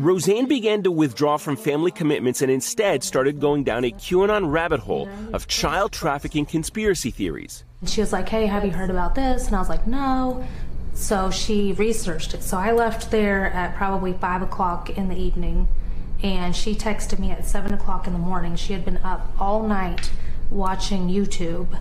Rosanne began to withdraw from family commitments and instead started going down a QAnon rabbit hole of child trafficking conspiracy theories. She was like, Hey, have you heard about this? And I was like, No. So she researched it. So I left there at probably five o'clock in the evening, and she texted me at seven o'clock in the morning. She had been up all night watching YouTube.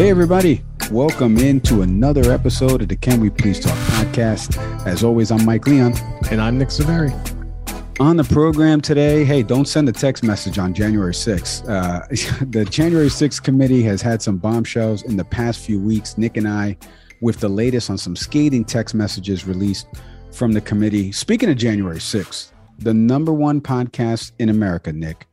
Hey, everybody. Welcome into another episode of the Can We Please Talk podcast. As always, I'm Mike Leon. And I'm Nick Saveri. On the program today, hey, don't send a text message on January 6th. Uh, the January 6th committee has had some bombshells in the past few weeks. Nick and I, with the latest on some scathing text messages released from the committee. Speaking of January 6th, the number one podcast in America, Nick,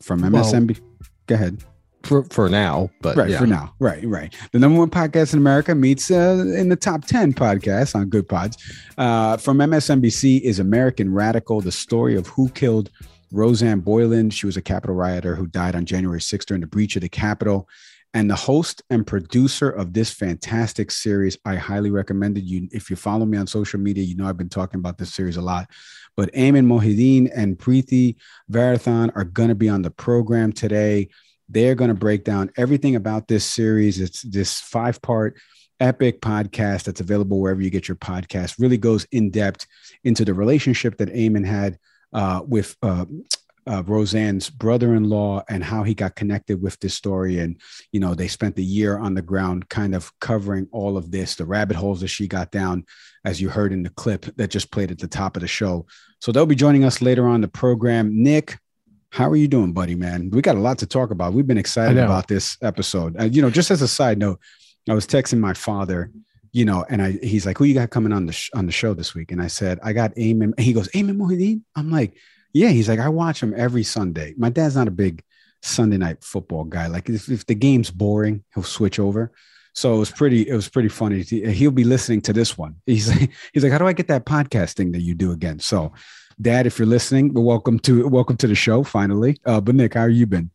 from MSNBC. Well, Go ahead for for now, but right yeah. for now, right, right. The number one podcast in America meets uh, in the top ten podcasts on Good Pods. Uh, from MSNBC is American Radical: The Story of Who Killed Rosanne Boyland. She was a Capitol rioter who died on January 6th during the breach of the Capitol. And the host and producer of this fantastic series, I highly recommend it. You, if you follow me on social media, you know I've been talking about this series a lot. But Ayman Mohyeldin and Preeti Varathan are going to be on the program today. They're going to break down everything about this series. It's this five part epic podcast that's available wherever you get your podcast. Really goes in depth into the relationship that Ayman had uh, with uh, uh, Rosanne's brother-in-law and how he got connected with this story. And you know, they spent a year on the ground, kind of covering all of this, the rabbit holes that she got down, as you heard in the clip that just played at the top of the show. So they'll be joining us later on the program. Nick, how are you doing, buddy, man? We got a lot to talk about. We've been excited about this episode. Uh, you know, just as a side note, I was texting my father, you know, and I he's like, "Who you got coming on the sh- on the show this week?" And I said, "I got Ayman." He goes, "Ayman Mohyeldin." I'm like, "Yeah." He's like, "I watch him every Sunday." My dad's not a big Sunday night football guy. Like, if, if the game's boring, he'll switch over. So it was pretty. It was pretty funny. He'll be listening to this one. He's like, he's like, "How do I get that podcast thing that you do again?" So Dad, if you're listening, welcome to welcome to the show. Finally, uh, but Nick, how are you been?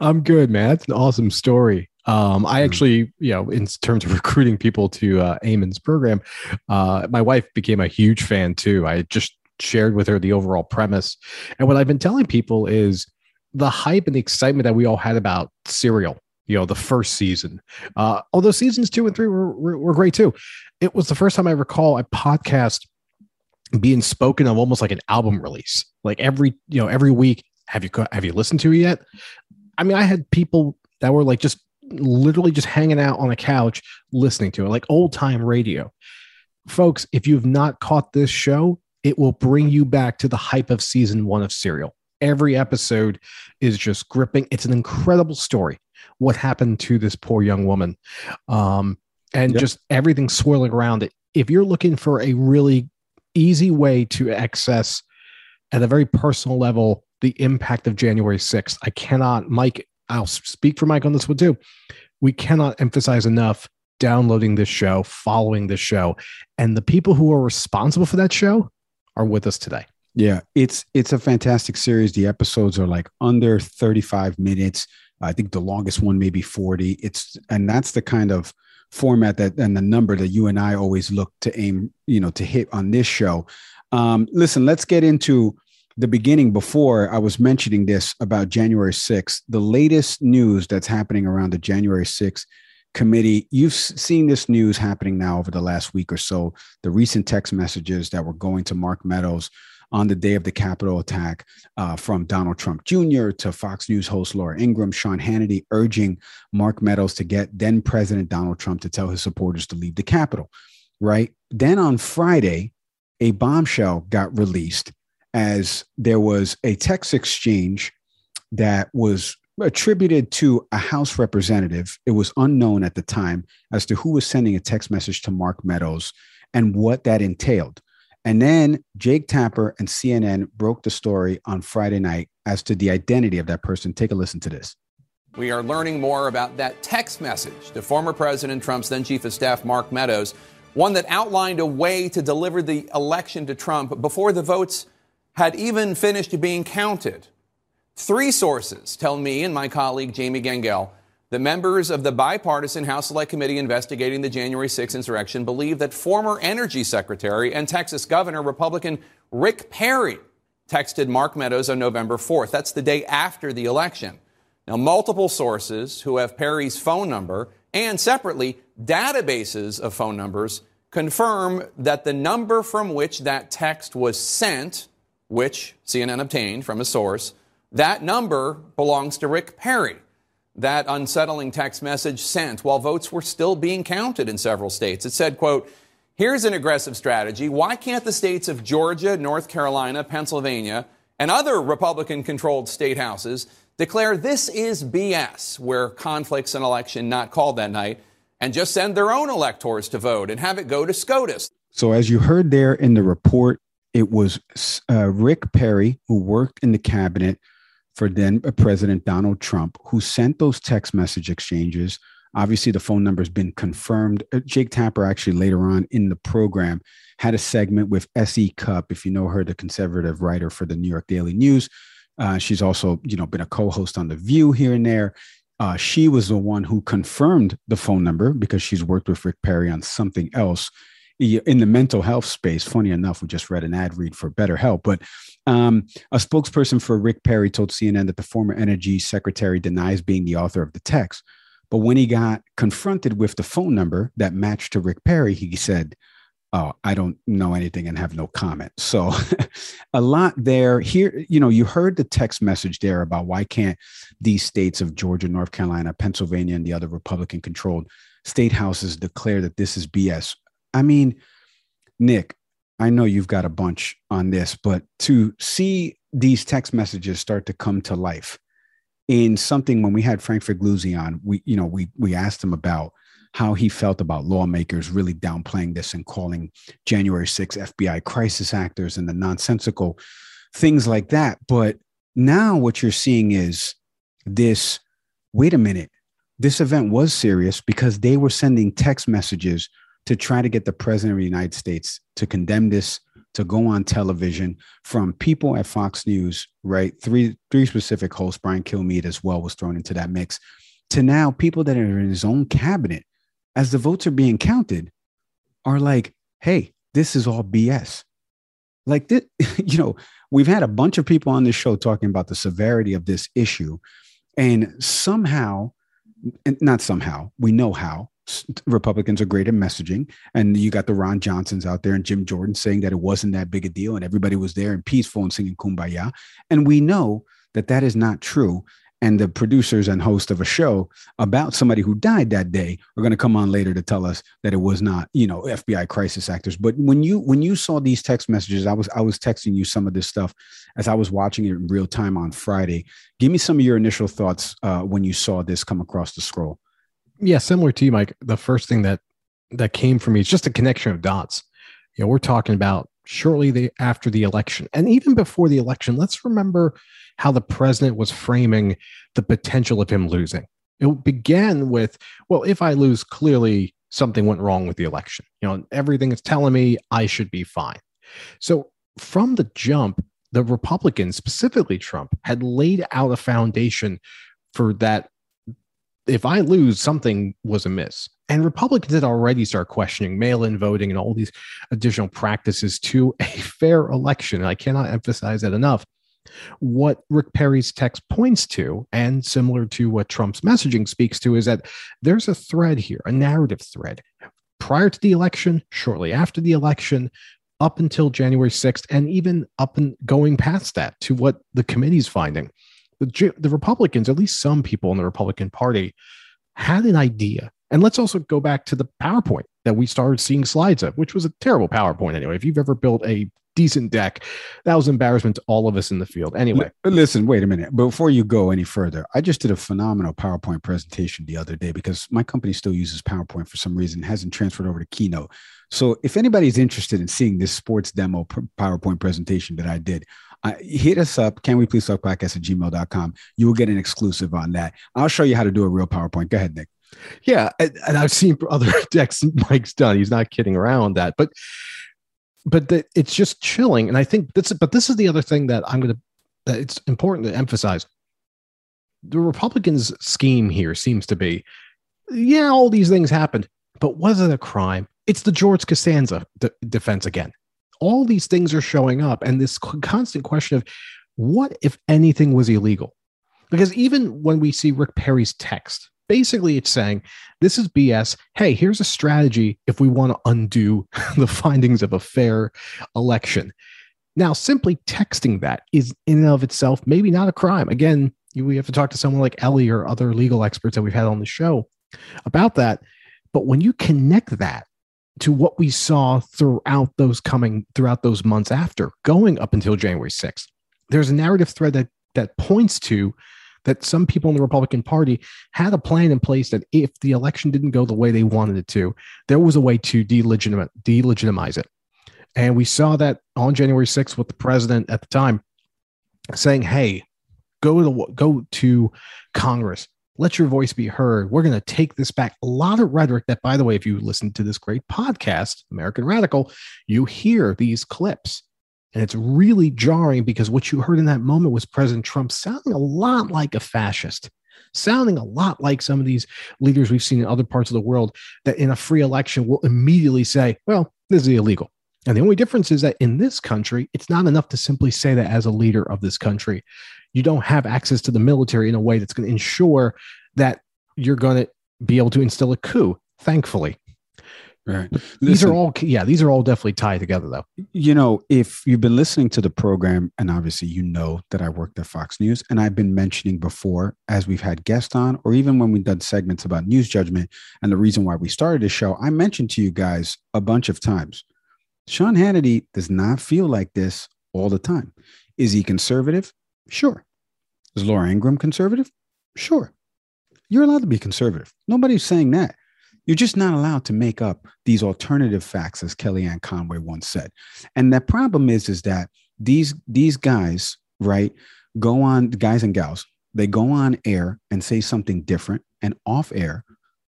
I'm good, man. It's an awesome story. Um, I actually, you know, in terms of recruiting people to uh, Ayman's program, uh, my wife became a huge fan too. I just shared with her the overall premise, and what I've been telling people is the hype and the excitement that we all had about Serial. You know, the first season. Uh, although seasons two and three were, were, were great too. It was the first time I recall a podcast being spoken of almost like an album release. Like every, you know, every week, have you have you listened to it yet? I mean, I had people that were like just literally just hanging out on a couch listening to it, like old time radio. folks, if you've not caught this show, it will bring you back to the hype of season one of Serial. Every episode is just gripping. It's an incredible story. What happened to this poor young woman? Um, and yep. just everything swirling around it. If you're looking for a really easy way to access at a very personal level the impact of January 6th, I cannot, Mike, I'll speak for Mike on this one too. We cannot emphasize enough downloading this show, following this show, and the people who are responsible for that show are with us today. Yeah, it's it's a fantastic series. The episodes are like under 35 minutes. I think the longest one maybe 40. It's and that's the kind of format that and the number that you and I always look to aim, you know, to hit on this show. Um, listen, let's get into the beginning before I was mentioning this about January 6th. The latest news that's happening around the January 6th committee. You've seen this news happening now over the last week or so. The recent text messages that were going to Mark Meadows on the day of the Capitol attack uh, from Donald Trump Jr. to Fox News host Laura Ingraham, Sean Hannity urging Mark Meadows to get then President Donald Trump to tell his supporters to leave the Capitol, right? Then on Friday, a bombshell got released as there was a text exchange that was attributed to a House representative. It was unknown at the time as to who was sending a text message to Mark Meadows and what that entailed. And then Jake Tapper and CNN broke the story on Friday night as to the identity of that person. Take a listen to this. We are learning more about that text message to former President Trump's then Chief of Staff, Mark Meadows, one that outlined a way to deliver the election to Trump before the votes had even finished being counted. Three sources tell me and my colleague Jamie Gangel the members of the bipartisan House Select Committee investigating the January 6 insurrection believe that former Energy Secretary and Texas Governor Republican Rick Perry texted Mark Meadows on November 4th. That's the day after the election. Now, multiple sources who have Perry's phone number and separately databases of phone numbers confirm that the number from which that text was sent, which CNN obtained from a source, that number belongs to Rick Perry that unsettling text message sent while votes were still being counted in several states. It said, quote, Here's an aggressive strategy. Why can't the states of Georgia, North Carolina, Pennsylvania, and other Republican controlled state houses declare this is BS, where conflicts an election not called that night, and just send their own electors to vote and have it go to SCOTUS? So, as you heard there in the report, it was uh, Rick Perry, who worked in the cabinet for then President Donald Trump, who sent those text message exchanges. Obviously, the phone number has been confirmed. Uh, Jake Tapper actually later on in the program had a segment with S.E. Cupp, if you know her, the conservative writer for the New York Daily News. Uh, she's also, you know, been a co-host on The View here and there. Uh, she was the one who confirmed the phone number because she's worked with Rick Perry on something else in the mental health space. Funny enough, we just read an ad read for BetterHelp, but um, a spokesperson for Rick Perry told CNN that the former energy secretary denies being the author of the text. But when he got confronted with the phone number that matched to Rick Perry, he said, Oh, I don't know anything and have no comment. So a lot there. Here, you know, you heard the text message there about why can't these states of Georgia, North Carolina, Pennsylvania, and the other Republican controlled state houses declare that this is BS. I mean, Nick, I know you've got a bunch on this, but to see these text messages start to come to life in something when we had Frank Figliuzzi on, we, you know, we we asked him about how he felt about lawmakers really downplaying this and calling January 6 FBI crisis actors and the nonsensical things like that. But now what you're seeing is this wait a minute, this event was serious because they were sending text messages to try to get the president of the United States to condemn this, to go on television from people at Fox News, right? Three three specific hosts, Brian Kilmeade as well was thrown into that mix, to now people that are in his own cabinet, as the votes are being counted, are like, hey, this is all BS. Like this, you know, we've had a bunch of people on this show talking about the severity of this issue. And somehow, not somehow, we know how, Republicans are great at messaging. And you got the Ron Johnsons out there and Jim Jordan saying that it wasn't that big a deal and everybody was there and peaceful and singing kumbaya. And we know that that is not true. and the producers and host of a show about somebody who died that day are going to come on later to tell us that it was not you know fbi crisis actors but when you when you saw these text messages i was i was texting you some of this stuff as i was watching it in real time on friday give me some of your initial thoughts uh, when you saw this come across the scroll yeah similar to you mike the first thing that that came for me is just a connection of dots you know we're talking about shortly the, after the election and even before the election let's remember how the president was framing the potential of him losing. It began with, well, if I lose, clearly something went wrong with the election. You know, everything is telling me I should be fine. So from the jump, the Republicans, specifically Trump, had laid out a foundation for that. If I lose, something was amiss. And Republicans had already started questioning mail in voting and all these additional practices to a fair election. I cannot emphasize that enough. What Rick Perry's text points to, and similar to what Trump's messaging speaks to, is that there's a thread here, a narrative thread. Prior to the election, shortly after the election, up until January 6th, and even up and going past that to what the committee's finding. The, the Republicans, at least some people in the Republican Party, had an idea. And let's also go back to the PowerPoint that we started seeing slides of, which was a terrible PowerPoint anyway. If you've ever built a decent deck. That was embarrassment to all of us in the field. Anyway, listen, wait a minute. Before you go any further, I just did a phenomenal PowerPoint presentation the other day because my company still uses PowerPoint for some reason, hasn't transferred over to Keynote. So if anybody's interested in seeing this sports demo PowerPoint presentation that I did, uh, hit us up. Can we please talk podcast at gmail.com? You will get an exclusive on that. I'll show you how to do a real PowerPoint. Go ahead, Nick. Yeah. And, I've seen other decks Mike's done. He's not kidding around that. But but the, it's just chilling. And I think that's, but this is the other thing that I'm going to, that it's important to emphasize. The Republicans' scheme here seems to be, yeah, all these things happened, but was it a crime? It's the George Costanza de- defense again. All these things are showing up, and this constant question of what, if anything, was illegal? Because even when we see Rick Perry's text, basically it's saying this is BS. Hey, here's a strategy if we want to undo the findings of a fair election. Now, simply texting that is in and of itself maybe not a crime. Again, we have to talk to someone like Ellie or other legal experts that we've had on the show about that. But when you connect that to what we saw throughout those coming throughout those months after going up until January 6th, there's a narrative thread that that points to that some people in the Republican Party had a plan in place that if the election didn't go the way they wanted it to, there was a way to delegitimize, delegitimize it. And we saw that on January 6th with the president at the time saying, hey, go to go to Congress. Let your voice be heard. We're going to take this back. A lot of rhetoric that, by the way, if you listen to this great podcast, American Radical, you hear these clips and it's really jarring because what you heard in that moment was President Trump sounding a lot like a fascist, sounding a lot like some of these leaders we've seen in other parts of the world that in a free election will immediately say, well, this is illegal. And the only difference is that in this country, it's not enough to simply say that as a leader of this country. You don't have access to the military in a way that's going to ensure that you're going to be able to instill a coup, thankfully. Right. These are all, yeah, these are all definitely tied together, though. You know, if you've been listening to the program, and obviously you know that I worked at Fox News, and I've been mentioning before as we've had guests on, or even when we've done segments about news judgment and the reason why we started the show, I mentioned to you guys a bunch of times. Sean Hannity does not feel like this all the time. Is he conservative? Sure. Is Laura Ingraham conservative? Sure. You're allowed to be conservative. Nobody's saying that. You're just not allowed to make up these alternative facts, as Kellyanne Conway once said. And the problem is, is that these these guys, right, go on guys and gals, they go on air and say something different, and off air,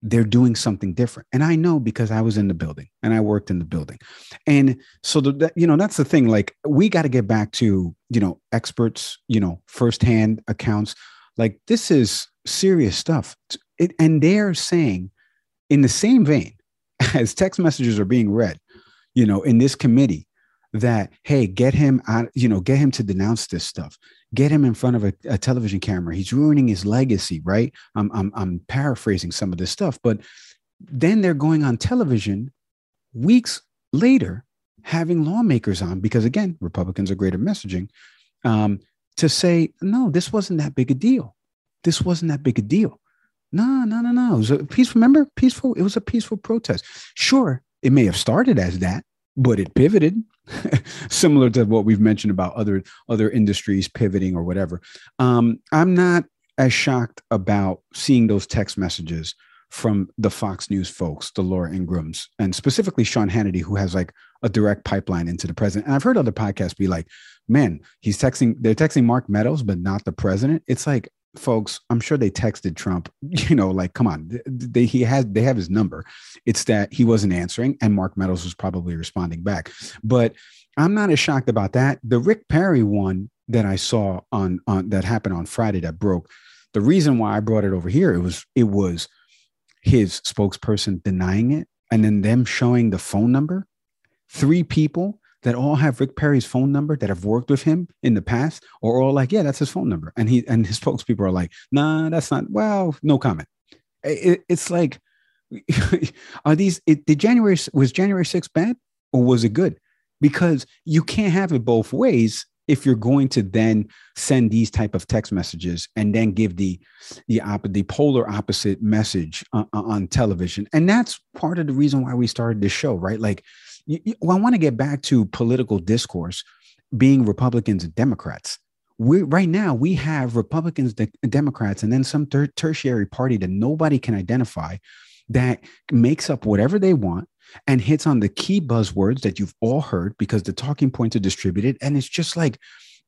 they're doing something different. And I know because I was in the building and I worked in the building. And so the, you know, that's the thing. Like we got to get back to, you know, experts, you know, firsthand accounts. Like this is serious stuff. It, and they're saying in the same vein as text messages are being read, you know, in this committee, that hey, get him out, you know, get him to denounce this stuff. Get him in front of a, a television camera. He's ruining his legacy, right? I'm, I'm I'm paraphrasing some of this stuff, but then they're going on television weeks later, having lawmakers on because again, Republicans are great at messaging, um, to say no, this wasn't that big a deal this wasn't that big a deal. No, no, no, no. It was a peaceful. Remember, peaceful. It was a peaceful protest. Sure, it may have started as that, but it pivoted, similar to what we've mentioned about other other industries pivoting or whatever. Um, I'm not as shocked about seeing those text messages from the Fox News folks, the Laura Ingrahams, and specifically Sean Hannity, who has like a direct pipeline into the president. And I've heard other podcasts be like, man, he's texting, they're texting Mark Meadows, but not the president. It's like, folks, I'm sure they texted Trump, you know, like, come on, they, he has, they have his number. It's that he wasn't answering and Mark Meadows was probably responding back. But I'm not as shocked about that. The Rick Perry one that I saw on, on that happened on Friday that broke. The reason why I brought it over here, it was, it was his spokesperson denying it and then them showing the phone number. Three people that all have Rick Perry's phone number that have worked with him in the past or all like, yeah, that's his phone number. And he and his spokespeople are like, nah, that's not, well, no comment. It, it's like, are these, it, January, was January 6th bad or was it good? Because you can't have it both ways if you're going to then send these type of text messages and then give the the op- the polar opposite message uh, on television. And that's part of the reason why we started this show right? Like you, you, well, i want to get back to political discourse being republicans and democrats. We right now we have republicans de- democrats and then some ter- tertiary party that nobody can identify that makes up whatever they want and hits on the key buzzwords that you've all heard because the talking points are distributed. And it's just like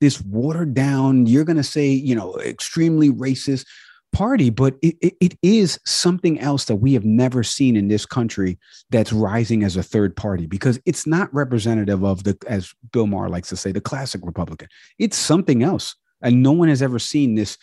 this watered down, you're going to say, you know, extremely racist party, but it, it, it is something else that we have never seen in this country that's rising as a third party because it's not representative of the, as Bill Maher likes to say, the classic Republican. It's something else. And no one has ever seen this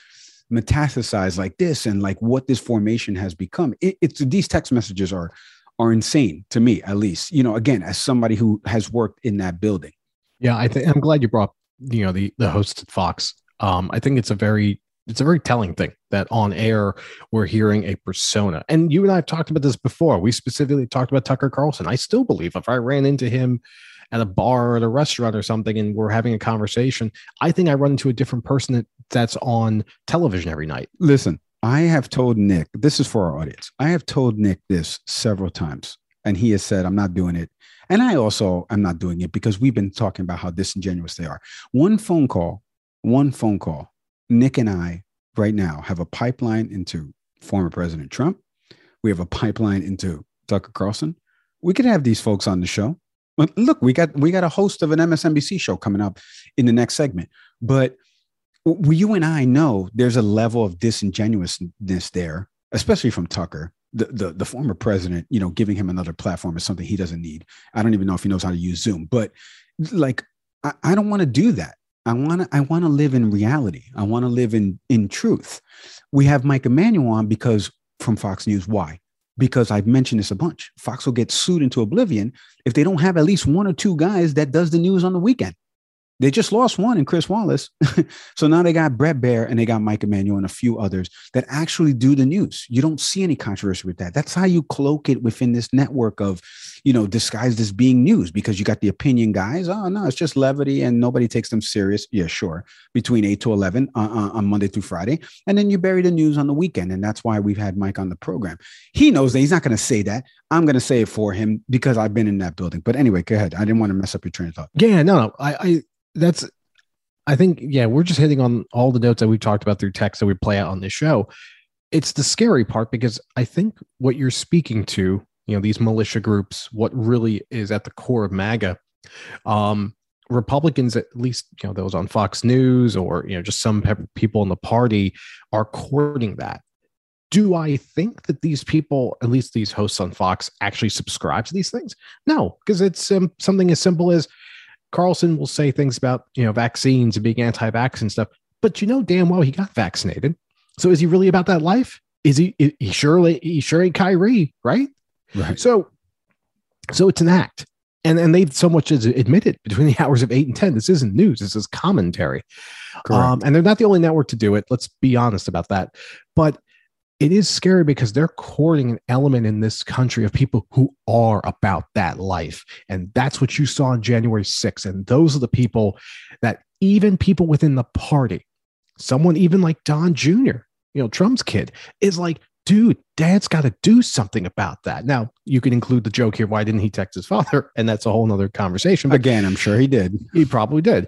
metastasize like this and like what this formation has become. It, it's these text messages are are insane to me, at least. You know, again, as somebody who has worked in that building. Yeah, I think I'm glad you brought you know the the host at Fox. Um, I think it's a very it's a very telling thing that on air we're hearing a persona. And you and I have talked about this before. We specifically talked about Tucker Carlson. I still believe if I ran into him at a bar or at a restaurant or something and we're having a conversation, I think I run into a different person that, that's on television every night. Listen, I have told Nick, this is for our audience. I have told Nick this several times, and he has said, I'm not doing it. And I also am not doing it because we've been talking about how disingenuous they are. One phone call, one phone call, Nick and I right now have a pipeline into former President Trump. We have a pipeline into Tucker Carlson. We could have these folks on the show. Look, we got we got a host of an MSNBC show coming up in the next segment. But you and I know there's a level of disingenuousness there, especially from Tucker, the, the, the former president. You know, giving him another platform is something he doesn't need. I don't even know if he knows how to use Zoom, but like I, I don't want to do that. I want to I want to live in reality. I want to live in in truth. We have Mike Emanuel on because from Fox News. Why? Because I've mentioned this a bunch. Fox will get sued into oblivion if they don't have at least one or two guys that does the news on the weekend. They just lost one in Chris Wallace. so now they got Bret Baier and they got Mike Emanuel and a few others that actually do the news. You don't see any controversy with that. That's how you cloak it within this network of, you know, disguised as being news because you got the opinion guys. Oh, no, it's just levity and nobody takes them serious. Yeah, sure. Between 8 to 11 uh, uh, on Monday through Friday. And then you bury the news on the weekend. And that's why we've had Mike on the program. He knows that he's not going to say that. I'm going to say it for him because I've been in that building. But anyway, go ahead. I didn't want to mess up your train of thought. Yeah, no, no. I, I that's I think yeah, we're just hitting on all the notes that we've talked about through text that we play out on this show. It's the scary part because I think what you're speaking to, you know, these militia groups, what really is at the core of MAGA, um, Republicans, at least you know those on Fox News or you know just some people in the party, are courting that. Do I think that these people, at least these hosts on Fox, actually subscribe to these things? No, because it's um, something as simple as Carlson will say things about you know vaccines and being anti-vax and stuff, but you know damn well he got vaccinated. So is he really about that life? Is he? He surely he sure ain't Kyrie, right? Right. So, so it's an act, and and they've so much as admitted between the hours of eight and ten. This isn't news. This is commentary. Um, and they're not the only network to do it. Let's be honest about that. But it is scary because they're courting an element in this country of people who are about that life. And that's what you saw on January 6th. And those are the people that even people within the party, someone even like Don Jr., you know, Trump's kid, is like, dude, dad's got to do something about that. Now, you can include the joke here. Why didn't he text his father? And that's a whole nother conversation. But Again, I'm sure he did. He probably did.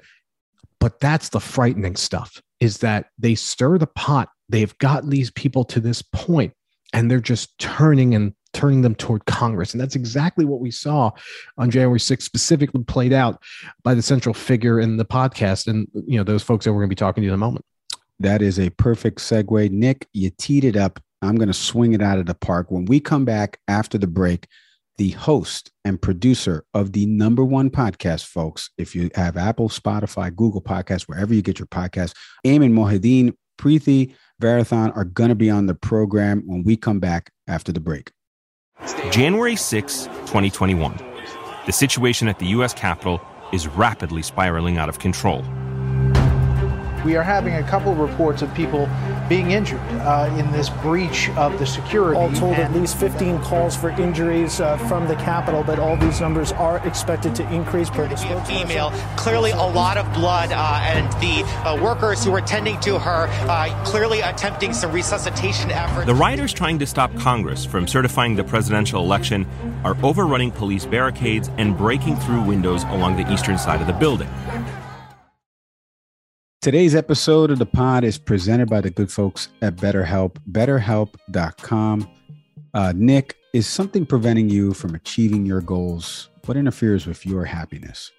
But that's the frightening stuff is that they stir the pot. They've gotten these people to this point and they're just turning and turning them toward Congress. And that's exactly what we saw on January 6th, specifically played out by the central figure in the podcast and you know those folks that we're going to be talking to in a moment. That is a perfect segue. Nick, you teed it up. I'm going to swing it out of the park. When we come back after the break, the host and producer of the number one podcast, folks, if you have Apple, Spotify, Google Podcasts, wherever you get your podcast, Ayman Mohyeldin, Preeti Varathan are going to be on the program when we come back after the break. January 6, 2021. The situation at the U.S. Capitol is rapidly spiraling out of control. We are having a couple of reports of people being injured uh, in this breach of the security. All told, at least 15 calls for injuries uh, from the Capitol, but all these numbers are expected to increase per the Female, clearly a lot of blood, uh, and the uh, workers who were tending to her uh, clearly attempting some resuscitation efforts. The rioters trying to stop Congress from certifying the presidential election are overrunning police barricades and breaking through windows along the eastern side of the building. Today's episode of the pod is presented by the good folks at BetterHelp, betterhelp.com. Uh, Nick, is something preventing you from achieving your goals? What interferes with your happiness?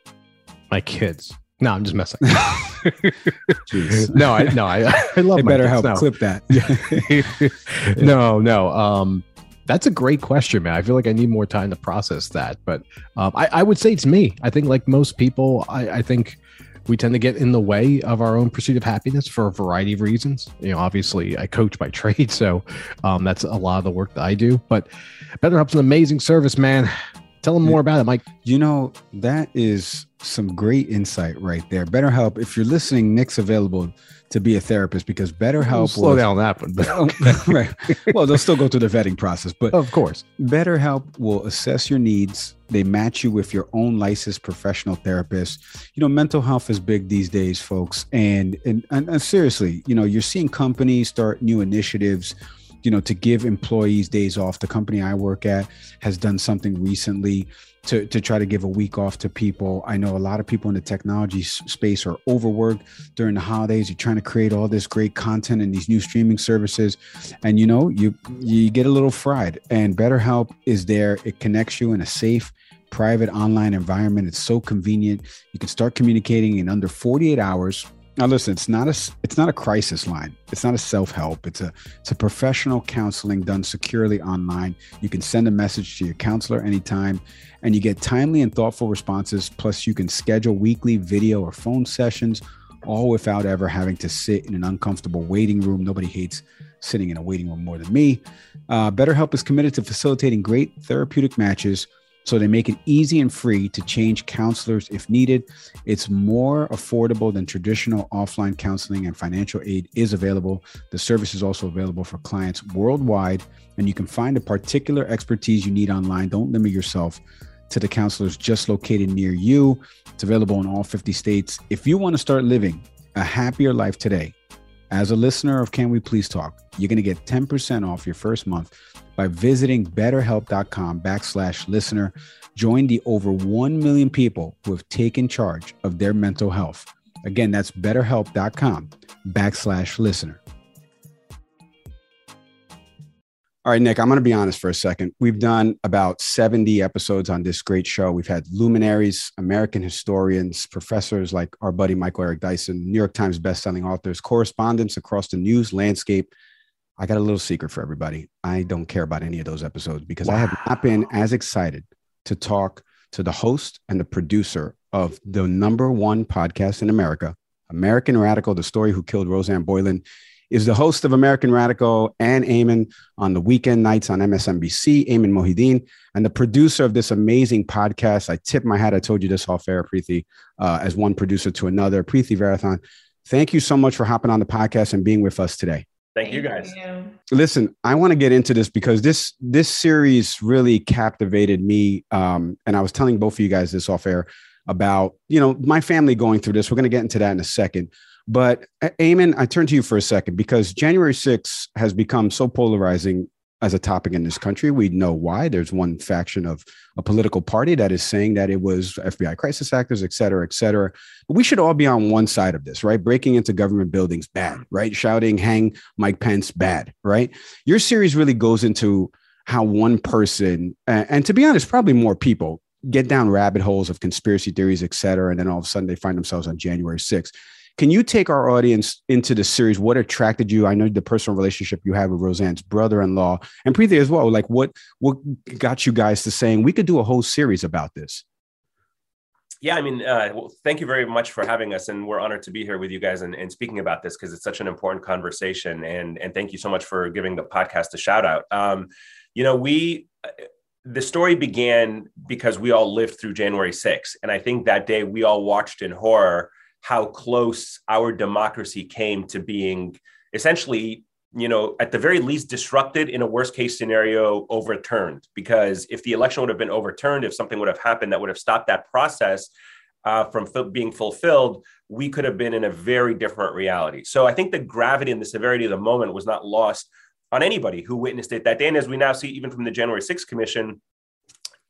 My kids. No, I'm just messing. no, I no, I, I love hey, BetterHelp. No. Clip that. no, no. Um, that's a great question, man. I feel like I need more time to process that, but um, I, I would say it's me. I think, like most people, I, I think we tend to get in the way of our own pursuit of happiness for a variety of reasons. You know, obviously, I coach by trade, so um, that's a lot of the work that I do. But BetterHelp's an amazing service, man. Tell them more about it, Mike. You know, that is some great insight right there. BetterHelp, if you're listening, Nick's available to be a therapist because BetterHelp we'll slow was, down that one. But okay. right. Well, they'll still go through the vetting process, but of course, BetterHelp will assess your needs. They match you with your own licensed professional therapist. You know, mental health is big these days, folks. And and, and, and seriously, you know, you're seeing companies start new initiatives you know to give employees days off the company i work at has done something recently to, to try to give a week off to people. I know a lot of people in the technology space are overworked during the holidays. You're trying to create all this great content and these new streaming services, and you know you you get a little fried. And BetterHelp is there. It connects you in a safe, private online environment. It's so convenient. You can start communicating in under 48 hours now listen, it's not a it's not a crisis line. It's not a self-help. It's a it's a professional counseling done securely online. You can send a message to your counselor anytime and you get timely and thoughtful responses plus you can schedule weekly video or phone sessions all without ever having to sit in an uncomfortable waiting room. Nobody hates sitting in a waiting room more than me. Uh, BetterHelp is committed to facilitating great therapeutic matches so they make it easy and free to change counselors if needed. It's more affordable than traditional offline counseling, and financial aid is available. The service is also available for clients worldwide, and you can find the particular expertise you need online. Don't limit yourself to the counselors just located near you. It's available in all 50 states. If you want to start living a happier life today, as a listener of Can We Please Talk, you're going to get 10% off your first month by visiting betterhelp.com backslash listener. Join the over 1 million people who have taken charge of their mental health. Again, that's betterhelp.com backslash listener. All right, Nick, I'm going to be honest for a second. We've done about 70 episodes on this great show. We've had luminaries, American historians, professors like our buddy Michael Eric Dyson, New York Times bestselling authors, correspondents across the news landscape, I got a little secret for everybody. I don't care about any of those episodes because wow. I have not been as excited to talk to the host and the producer of the number one podcast in America, American Radical, the story who killed Rosanne Boyland, is the host of American Radical and Ayman on the weekend nights on MSNBC, Ayman Mohyeldin, and the producer of this amazing podcast. I tip my hat. I told you this off air, Preeti, uh, as one producer to another. Preeti Varathan, thank you so much for hopping on the podcast and being with us today. Thank, you guys. Listen, I want to get into this because this this series really captivated me. Um, and I was telling both of you guys this off air. about, you know, my family going through this. We're going to get into that in a second. But Ayman, I turn to you for a second because January 6th has become so polarizing as a topic in this country. We know why. There's one faction of a political party that is saying that it was FBI crisis actors, et cetera, et cetera. But we should all be on one side of this, right? Breaking into government buildings, bad, right? Shouting, hang Mike Pence, bad, right? Your series really goes into how one person, and to be honest, probably more people get down rabbit holes of conspiracy theories, et cetera. And then all of a sudden they find themselves on January 6th. Can you take our audience into the series? What attracted you? I know the personal relationship you have with Rosanne's brother-in-law and Preeti as well. Like what what got you guys to saying we could do a whole series about this? Yeah, I mean, uh, well, thank you very much for having us, and we're honored to be here with you guys and, and speaking about this because it's such an important conversation. And and thank you so much for giving the podcast a shout out. Um, you know, we uh, the story began because we all lived through January 6th, and I think that day we all watched in horror how close our democracy came to being essentially you know at the very least disrupted in a worst case scenario overturned. Because if the election would have been overturned if something would have happened that would have stopped that process uh, from f- being fulfilled we could have been in a very different reality. So i think the gravity and the severity of the moment was not lost on anybody who witnessed it. That day and as we now see even from the january 6th commission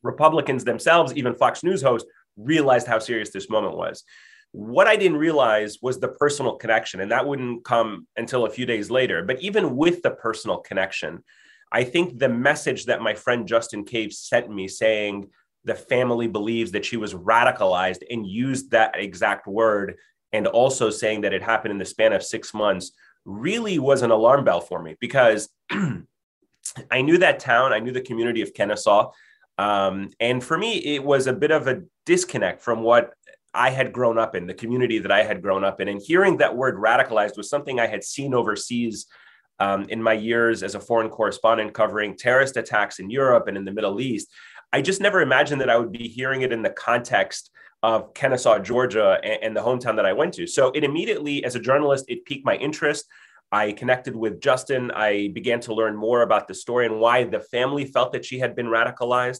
republicans themselves even fox news hosts realized how serious this moment was what I didn't realize was the personal connection, and that wouldn't come until a few days later. But even with the personal connection, I think the message that my friend Justin Cave sent me saying the family believes that she was radicalized and used that exact word, and also saying that it happened in the span of six months really was an alarm bell for me because I knew that town, I knew the community of Kennesaw. Um, and for me, it was a bit of a disconnect from what I had grown up in, the community that I had grown up in. And hearing that word radicalized was something I had seen overseas um, in my years as a foreign correspondent covering terrorist attacks in Europe and in the Middle East. I just never imagined that I would be hearing it in the context of Kennesaw, Georgia, and, and the hometown that I went to. So it immediately, as a journalist, it piqued my interest. I connected with Justin. I began to learn more about the story and why the family felt that she had been radicalized.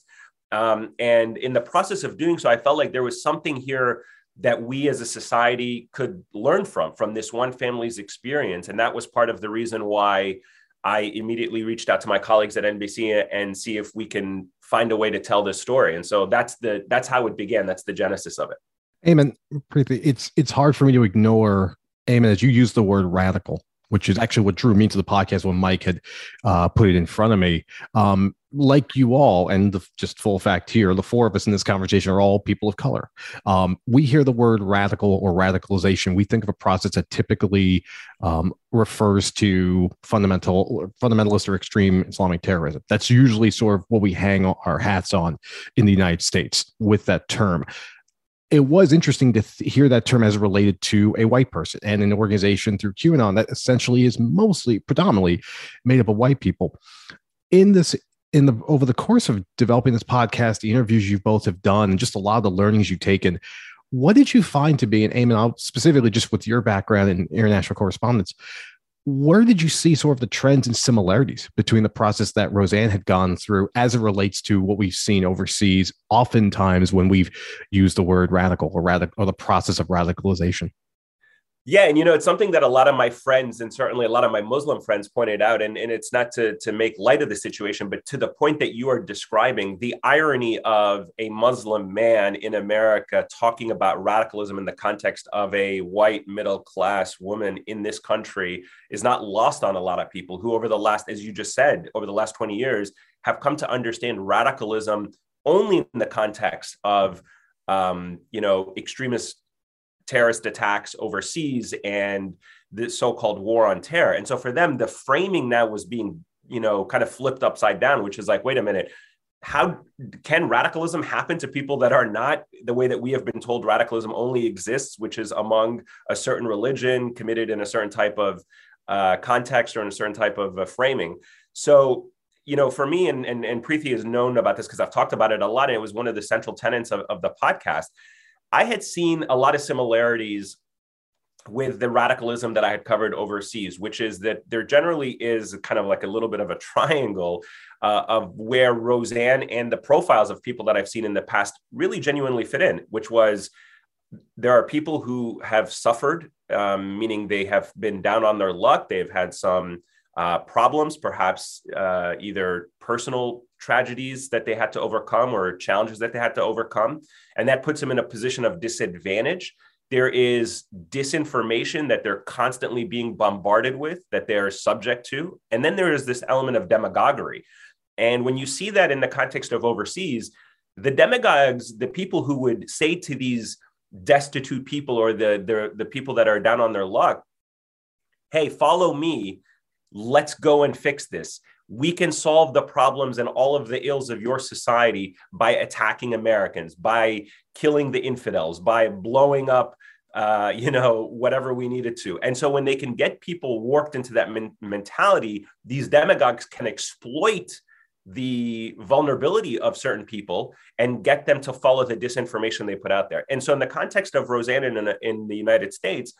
Um, and in the process of doing so, I felt like there was something here that we as a society could learn from, from this one family's experience. And that was part of the reason why I immediately reached out to my colleagues at NBC and see if we can find a way to tell this story. And so that's the that's how it began. That's the genesis of it. Ayman, it's it's hard for me to ignore Ayman as you use the word radical which is actually what drew me to the podcast when Mike had uh, put it in front of me. Um, like you all, and the, just full fact here, the four of us in this conversation are all people of color. Um, we hear the word radical or radicalization. We think of a process that typically um, refers to fundamental, fundamentalist or extreme Islamic terrorism. That's usually sort of what we hang our hats on in the United States with that term it was interesting to th- hear that term as related to a white person and an organization through QAnon that essentially is mostly predominantly made up of white people. In this, in the over the course of developing this podcast, the interviews you both have done, and just a lot of the learnings you've taken, what did you find to be? And I'll specifically just with your background in international correspondence, where did you see sort of the trends and similarities between the process that Rosanne had gone through as it relates to what we've seen overseas, oftentimes when we've used the word radical or or the process of radicalization? Yeah, and you know, it's something that a lot of my friends and certainly a lot of my Muslim friends pointed out. And, and it's not to, to make light of the situation, but to the point that you are describing, the irony of a Muslim man in America talking about radicalism in the context of a white middle class woman in this country is not lost on a lot of people who, over the last, as you just said, over the last 20 years, have come to understand radicalism only in the context of um, you know, extremist terrorist attacks overseas and the so-called war on terror. And so for them, the framing now was being, you know, kind of flipped upside down, which is like, wait a minute, how can radicalism happen to people that are not the way that we have been told radicalism only exists, which is among a certain religion committed in a certain type of uh, context or in a certain type of uh, framing. So, you know, for me, and, and, and Preeti is known about this because I've talked about it a lot, and it was one of the central tenets of, of the podcast I had seen a lot of similarities with the radicalism that I had covered overseas, which is that there generally is kind of like a little bit of a triangle uh, of where Rosanne and the profiles of people that I've seen in the past really genuinely fit in, which was there are people who have suffered, um, meaning they have been down on their luck. They've had some uh, problems, perhaps uh, either personal tragedies that they had to overcome or challenges that they had to overcome. And that puts them in a position of disadvantage. There is disinformation that they're constantly being bombarded with, that they're subject to. And then there is this element of demagoguery. And when you see that in the context of overseas, the demagogues, the people who would say to these destitute people or the, the, the people that are down on their luck, hey, follow me, let's go and fix this we can solve the problems and all of the ills of your society by attacking Americans, by killing the infidels, by blowing up, uh, you know, whatever we needed to. And so when they can get people warped into that men- mentality, these demagogues can exploit the vulnerability of certain people and get them to follow the disinformation they put out there. And so in the context of Rosanne in, in the United States,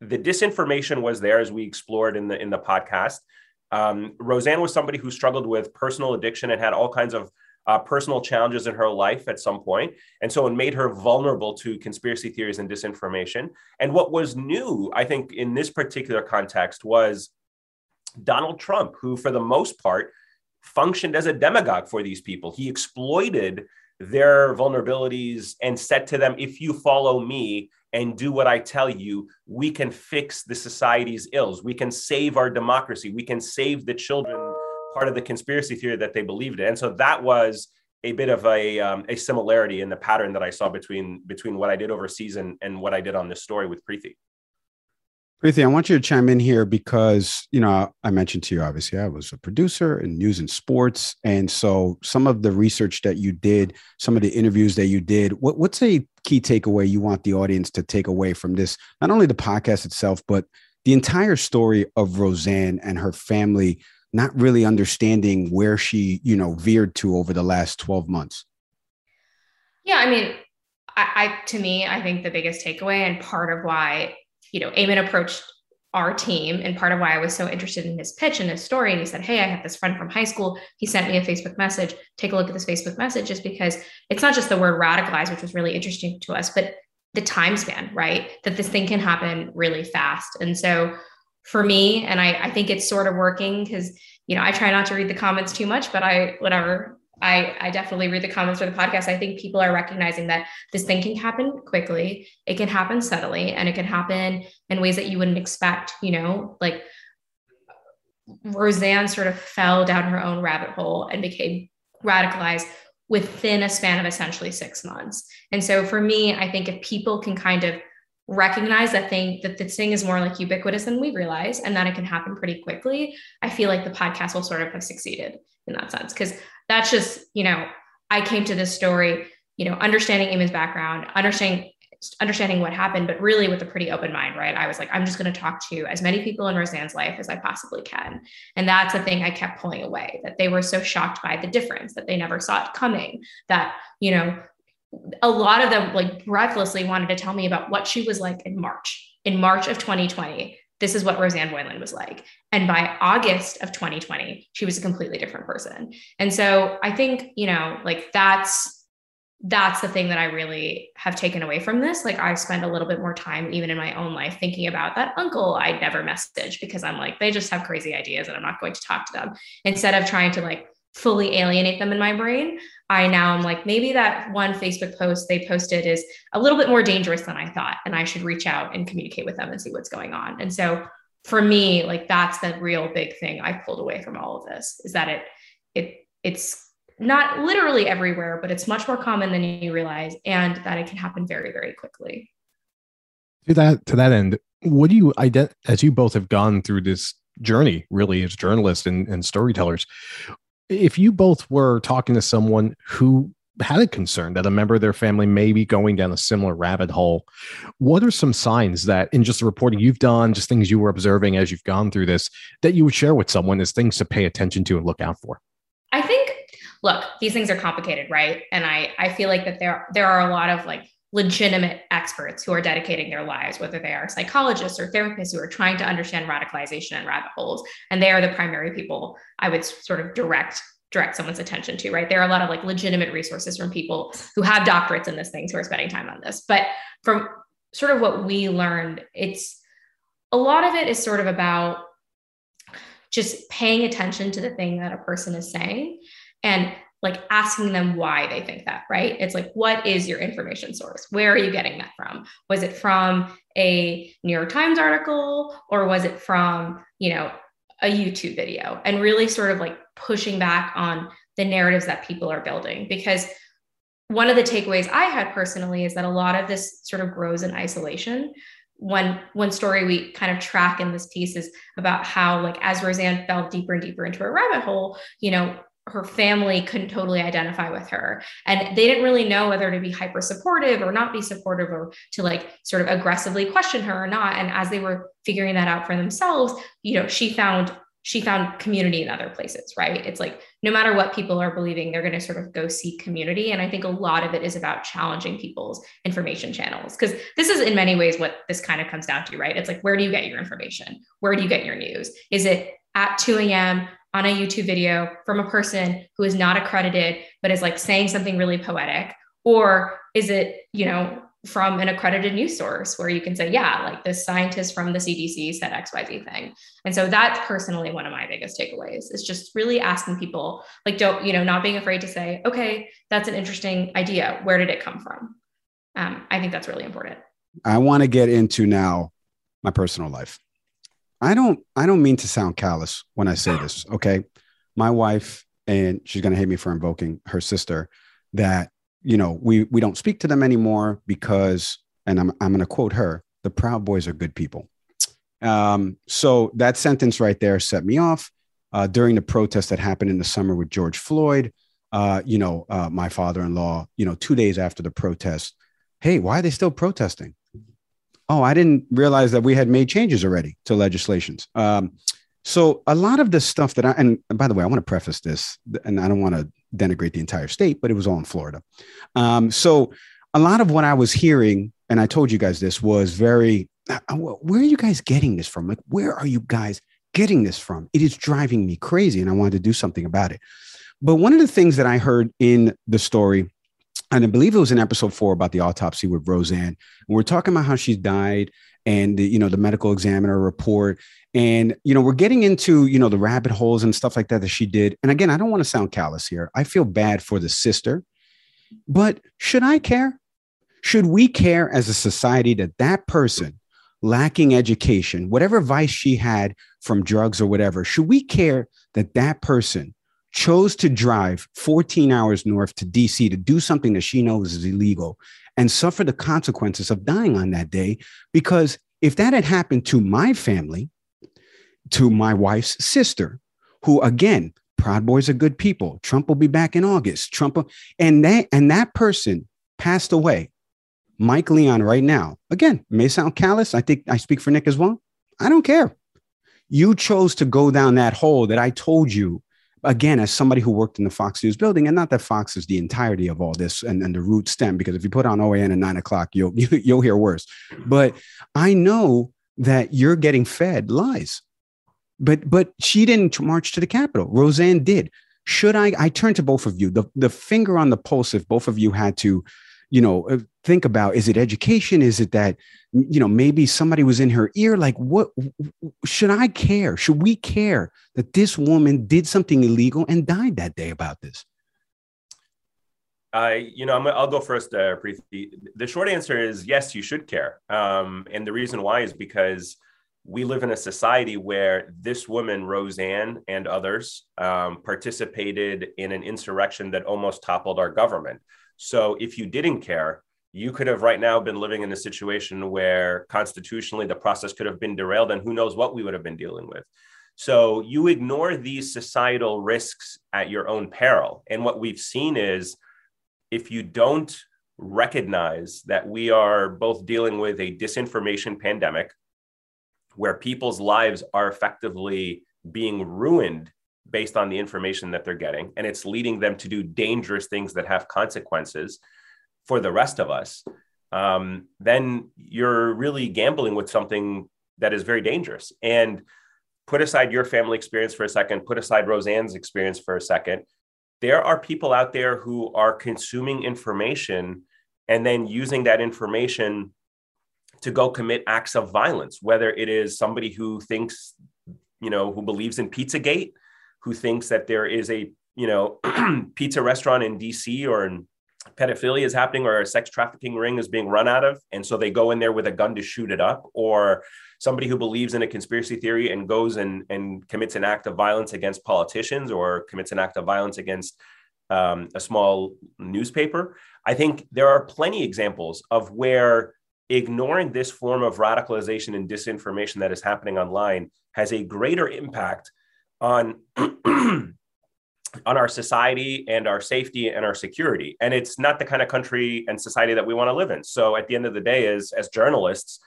the disinformation was there as we explored in the in the podcast um, Rosanne was somebody who struggled with personal addiction and had all kinds of uh, personal challenges in her life at some. And so it made her vulnerable to conspiracy theories and disinformation. And what was new, I think, in this particular context was Donald Trump, who, for the most part, functioned as a demagogue for these people. He exploited their vulnerabilities and said to them, if you follow me, and do what I tell you, we can fix the society's ills. We can save our democracy. We can save the children part of the conspiracy theory that they believed in. And so that was a bit of a, um, a similarity in the pattern that I saw between between what I did overseas and, and what I did on this story with Preeti. Preeti, I want you to chime in here because, you know, I mentioned to you, obviously, I was a producer in news and sports. And so some of the research that you did, some of the interviews that you did, what, what's a key takeaway you want the audience to take away from this? Not only the podcast itself, but the entire story of Rosanne and her family not really understanding where she, you know, veered to over the last 12 months. Yeah, I mean, I, I to me, I think the biggest takeaway and part of why you know, Ayman approached our team and part of why I was so interested in his pitch and his story. And he said, Hey, I have this friend from high school. He sent me a Facebook message. Take a look at this Facebook message, just because it's not just the word radicalized, which was really interesting to us, but the time span, right? That this thing can happen really fast. And so for me, and I, I think it's sort of working because, you know, I try not to read the comments too much, but I, whatever, I, I definitely read the comments for the podcast. I think people are recognizing that this thing can happen quickly, it can happen subtly, and it can happen in ways that you wouldn't expect. You know, like Rosanne sort of fell down her own rabbit hole and became radicalized within a span of essentially six months. And so for me, I think if people can kind of recognize that thing that this thing is more like ubiquitous than we realize and that it can happen pretty quickly, I feel like the podcast will sort of have succeeded in that sense. Because that's just, you know, I came to this story, you know, understanding Ayman's background, understanding understanding what happened, but really with a pretty open mind, right? I was like, I'm just going to talk to as many people in Rosanne's life as I possibly can. And that's the thing I kept pulling away that they were so shocked by the difference that they never saw it coming, that, you know, a lot of them like breathlessly wanted to tell me about what she was like in March, in March of 2020 this is what Rosanne Boyland was like. And by August of 2020, she was a completely different person. And so I think, you know, like that's that's the thing that I really have taken away from this. Like I spend a little bit more time even in my own life thinking about that uncle I'd never message because I'm like, they just have crazy ideas and I'm not going to talk to them. Instead of trying to like fully alienate them in my brain, I now am like, maybe that one Facebook post they posted is a little bit more dangerous than I thought. And I should reach out and communicate with them and see what's going on. And so for me, like that's the real big thing I pulled away from all of this is that it it it's not literally everywhere, but it's much more common than you realize, and that it can happen very, very quickly. To that to that end, what do you ident as you both have gone through this journey really as journalists and, and storytellers if you both were talking to someone who had a concern that a member of their family may be going down a similar rabbit hole, what are some signs that in just the reporting you've done, just things you were observing as you've gone through this, that you would share with someone as things to pay attention to and look out for? I think, look, these things are complicated, right? And I I feel like that there there are a lot of like legitimate experts who are dedicating their lives, whether they are psychologists or therapists who are trying to understand radicalization and rabbit holes. And they are the primary people I would sort of direct direct someone's attention to, right? There are a lot of like legitimate resources from people who have doctorates in this things who are spending time on this. But from sort of what we learned, it's a lot of it is sort of about just paying attention to the thing that a person is saying and like asking them why they think that, right? It's like, what is your information source? Where are you getting that from? Was it from a New York Times article or was it from, you know, a YouTube video? And really sort of like pushing back on the narratives that people are building because one of the takeaways I had personally is that a lot of this sort of grows in isolation. One one story we kind of track in this piece is about how like as Rosanne fell deeper and deeper into a rabbit hole, you know, her family couldn't totally identify with her and they didn't really know whether to be hyper supportive or not be supportive or to like sort of aggressively question her or not and as they were figuring that out for themselves you know she found she found community in other places, right? It's like no matter what people are believing, they're going to sort of go seek community. And I think a lot of it is about challenging people's information channels because this is in many ways what this kind of comes down to, right? It's like, where do you get your information? Where do you get your news? Is it at 2 a.m. on a YouTube video from a person who is not accredited, but is like saying something really poetic? Or is it, you know, from an accredited news source where you can say, yeah, like this scientist from the CDC said XYZ thing. And so that's personally one of my biggest takeaways is just really asking people, like, don't, you know, not being afraid to say, okay, that's an interesting idea. Where did it come from? Um, I think that's really important. I want to get into now my personal life. I don't I don't mean to sound callous when I say this, okay? My wife and she's going to hate me for invoking her sister that you know, we we don't speak to them anymore because, and I'm I'm going to quote her: "The Proud Boys are good people." Um, so that sentence right there set me off. Uh, during the protest that happened in the summer with George Floyd, uh, you know, uh, my father-in-law, you know, two days after the protest, hey, why are they still protesting? Oh, I didn't realize that we had made changes already to legislations. Um, so a lot of the stuff that I and, by the way, I want to preface this, and I don't want to denigrate the entire state, but it was all in Florida. Um, so a lot of what I was hearing, and I told you guys this, was very, uh, where are you guys getting this from? Like, where are you guys getting this from? It is driving me crazy, and I wanted to do something about it. But one of the things that I heard in the story, and I believe it was in episode four about the autopsy with Rosanne, and we're talking about how she's died and the, you know the medical examiner report. And you know we're getting into you know the rabbit holes and stuff like that that she did. And again i don't want to sound callous here. I feel bad for the sister. But should i care? Should we care as a society that that person lacking education whatever vice she had from drugs or whatever should we care that that person chose to drive 14 hours north to dc to do something that she knows is illegal and suffer the consequences of dying on that day. Because if that had happened to my family, to my wife's sister, who again, Proud Boys are good people. Trump will be back in August. Trump and that and that person passed away. Mike Leon right now. Again, may sound callous. I think I speak for Nick as well. I don't care. You chose to go down that hole that I told you again, as somebody who worked in the Fox News building, and not that Fox is the entirety of all this and, and the root stem, because if you put on OAN at nine o'clock, you'll you'll hear worse. But I know that you're getting fed lies. But but she didn't march to the Capitol. Rosanne did. Should I? I turn to both of you. The the finger on the pulse. If both of you had to, you know, uh, think about: is it education? Is it that you know maybe somebody was in her ear like what should i care should we care that this woman did something illegal and died that day about this I, you know, i will go first, uh, Preeti. The short answer is yes, you should care. Um, and the reason why is because we live in a society where this woman, Rosanne, and others um, participated in an insurrection that almost toppled our government. So if you didn't care, you could have right now been living in a situation where constitutionally the process could have been derailed and who knows what we would have been dealing with. So you ignore these societal risks at your own peril. And what we've seen is if you don't recognize that we are both dealing with a disinformation pandemic where people's lives are effectively being ruined based on the information that they're getting, and it's leading them to do dangerous things that have consequences for the rest of us, um, then you're really gambling with something that is very dangerous. And put aside your family experience for a second, put aside Rosanne's experience for a second. there are people out there who are consuming information and then using that information to go commit acts of violence, whether it is somebody who thinks, you know, who believes in Pizzagate, who thinks that there is a, you know, pizza restaurant in DC or in pedophilia is happening or a sex trafficking ring is being run out of. And so they go in there with a gun to shoot it up, or somebody who believes in a conspiracy theory and goes and, and commits an act of violence against politicians or commits an act of violence against um, a small newspaper. I think there are plenty examples of where ignoring this form of radicalization and disinformation that is happening online has a greater impact on on our society and our safety and our security. And it's not the kind of country and society that we want to live in. So at the end of the day as as journalists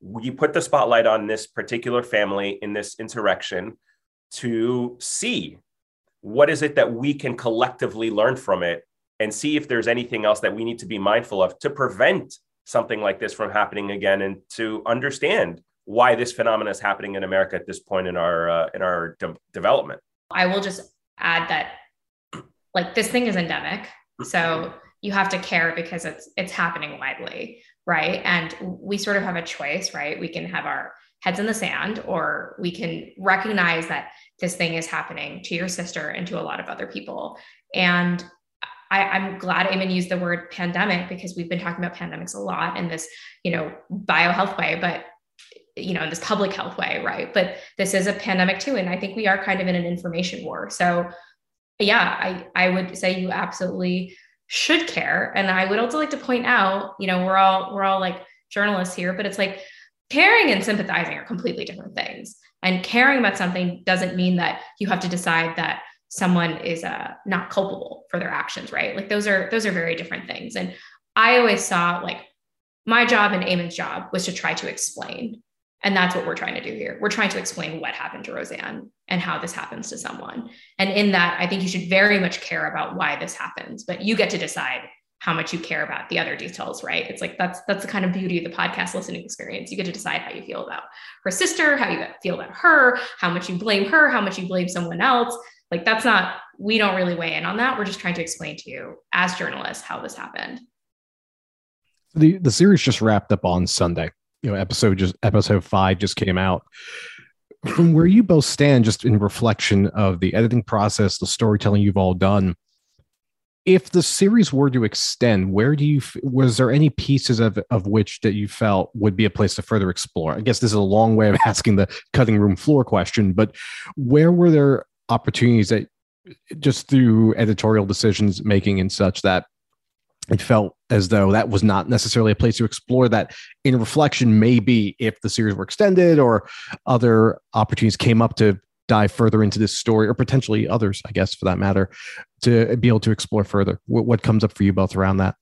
we put the spotlight on this particular family in this insurrection to see what is it that we can collectively learn from it and see if there's anything else that we need to be mindful of to prevent something like this from happening again and to understand why this phenomenon is happening in America at this point in our uh, in our de- development. I will just add that like this thing is endemic. So you have to care because it's it's happening widely, right? And we sort of have a choice, right? We can have our heads in the sand or we can recognize that this thing is happening to your sister and to a lot of other people. And I, am glad Ayman used the word pandemic because we've been talking about pandemics a lot in this, you know, biohealth way, but you know, in this public health way, right? But this is a pandemic too. And I think we are kind of in an information war. So yeah, I, I would say you absolutely should care. And I would also like to point out, you know, we're all we're all like journalists here, but it's like caring and sympathizing are completely different things. And caring about something doesn't mean that you have to decide that someone is uh, not culpable for their actions, right? Like those are those are very different things. And I always saw like my job and Ayman's job was to try to explain. And that's what we're trying to do here. We're trying to explain what happened to Rosanne and how this happens to someone. And in that, I think you should very much care about why this happens, but you get to decide how much you care about the other details, right? It's like that's that's the kind of beauty of the podcast listening experience. You get to decide how you feel about her sister, how you feel about her, how much you blame her, how much you blame someone else. Like that's not, we don't really weigh in on that. We're just trying to explain to you as journalists how this happened. The the series just wrapped up on Sunday. You know, episode just episode five just came out. From where you both stand, just in reflection of the editing process, the storytelling you've all done, if the series were to extend, where do you was there any pieces of of which that you felt would be a place to further explore? I guess this is a long way of asking the cutting room floor question, but where were there opportunities that just through editorial decisions making and such that it felt as though that was not necessarily a place to explore that in reflection maybe if the series were extended or other opportunities came up to dive further into this story or potentially others i guess for that matter to be able to explore further what, what comes up for you both around that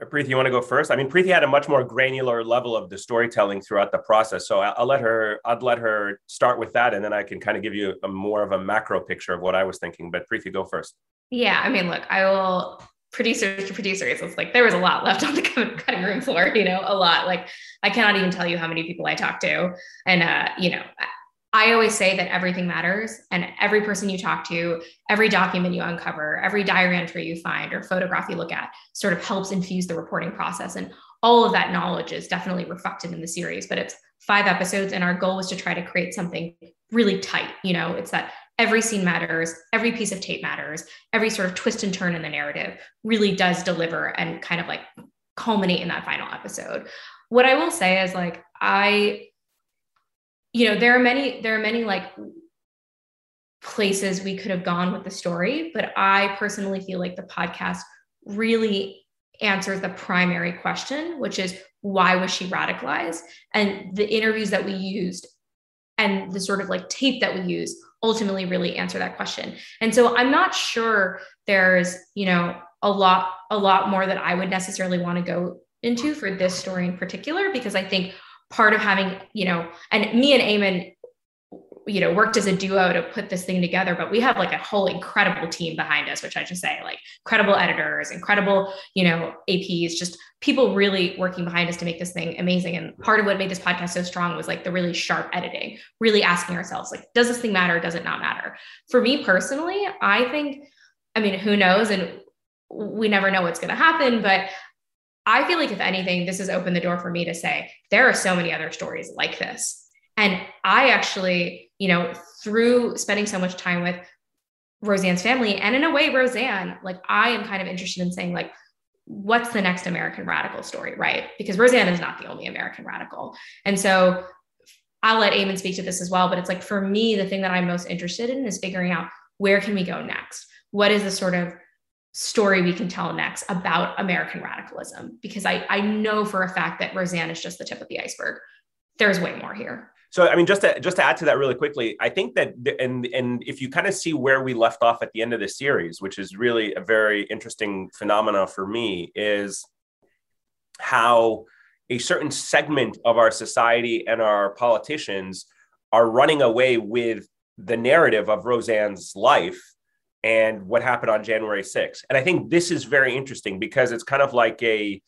uh, Preeti, you want to go first? I mean, Preeti had a much more granular level of the storytelling throughout the process, so I'll let her. I'd let her start with that, and then I can kind of give you a more of a macro picture of what I was thinking. But Preeti, go first. Yeah, I mean, look, I will. Producers to producers, it's like there was a lot left on the cutting room floor. You know, a lot. Like I cannot even tell you how many people I talked to, and uh, you know, I always say that everything matters, and every person you talk to, every document you uncover, every diary entry you find or photograph you look at sort of helps infuse the reporting process. And all of that knowledge is definitely reflected in the series, but it's five episodes, and our goal was to try to create something really tight. You know, it's that every scene matters, every piece of tape matters, every sort of twist and turn in the narrative really does deliver and kind of like culminate in that final episode. What I will say is like, I you know there are many there are many like places we could have gone with the story but i personally feel like the podcast really answers the primary question which is why was she radicalized? And the interviews that we used and the sort of like tape that we use ultimately really answer that question. And so i'm not sure there's you know a lot a lot more that i would necessarily want to go into for this story in particular because i think part of having, you know, and me and Ayman, you know, worked as a duo to put this thing together, but we have like a whole incredible team behind us, which I just say like incredible editors, incredible, you know, APs, just people really working behind us to make this thing amazing. And part of what made this podcast so strong was like the really sharp editing, really asking ourselves, like, does this thing matter? Does it not matter? For me personally, I think I mean, who knows? And we never know what's going to happen. But I feel like, if anything, this has opened the door for me to say there are so many other stories like this. And I actually, you know, through spending so much time with Rosanne's family, and in a way, Rosanne, like I am kind of interested in saying, like, what's the next American radical story, right? Because Rosanne is not the only American radical. And so I'll let Ayman speak to this as well. But it's like for me, the thing that I'm most interested in is figuring out where can we go next? What is the sort of story we can tell next about American radicalism? Because I, I know for a fact that Rosanne is just the tip of the iceberg. There's way more here. So, I mean, just to just to add to that really quickly, I think that and and if you kind of see where we left off at the end of the series, which is really a very interesting phenomena for me, is how a certain segment of our society and our politicians are running away with the narrative of Rosanne's life and what happened on January 6th. And I think this is very interesting because it's kind of like a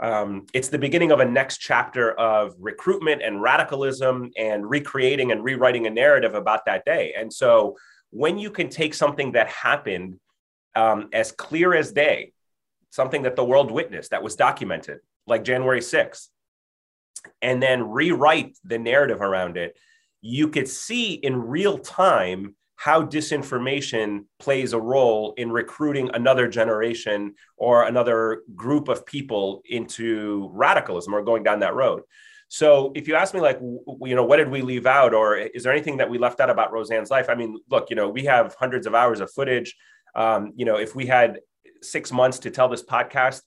um, it's the beginning of a next chapter of recruitment and radicalism and recreating and rewriting a narrative about that day. And so when you can take something that happened um, as clear as day, something that the world witnessed that was documented, like January 6th, and then rewrite the narrative around it, you could see in real time how disinformation plays a role in recruiting another generation or another group of people into radicalism or going down that road. So if you ask me like you know what did we leave out or is there anything that we left out about Rosanne's life? I mean, look, you know, we have hundreds of hours of footage. Um, you know, if we had 6 months to tell this podcast,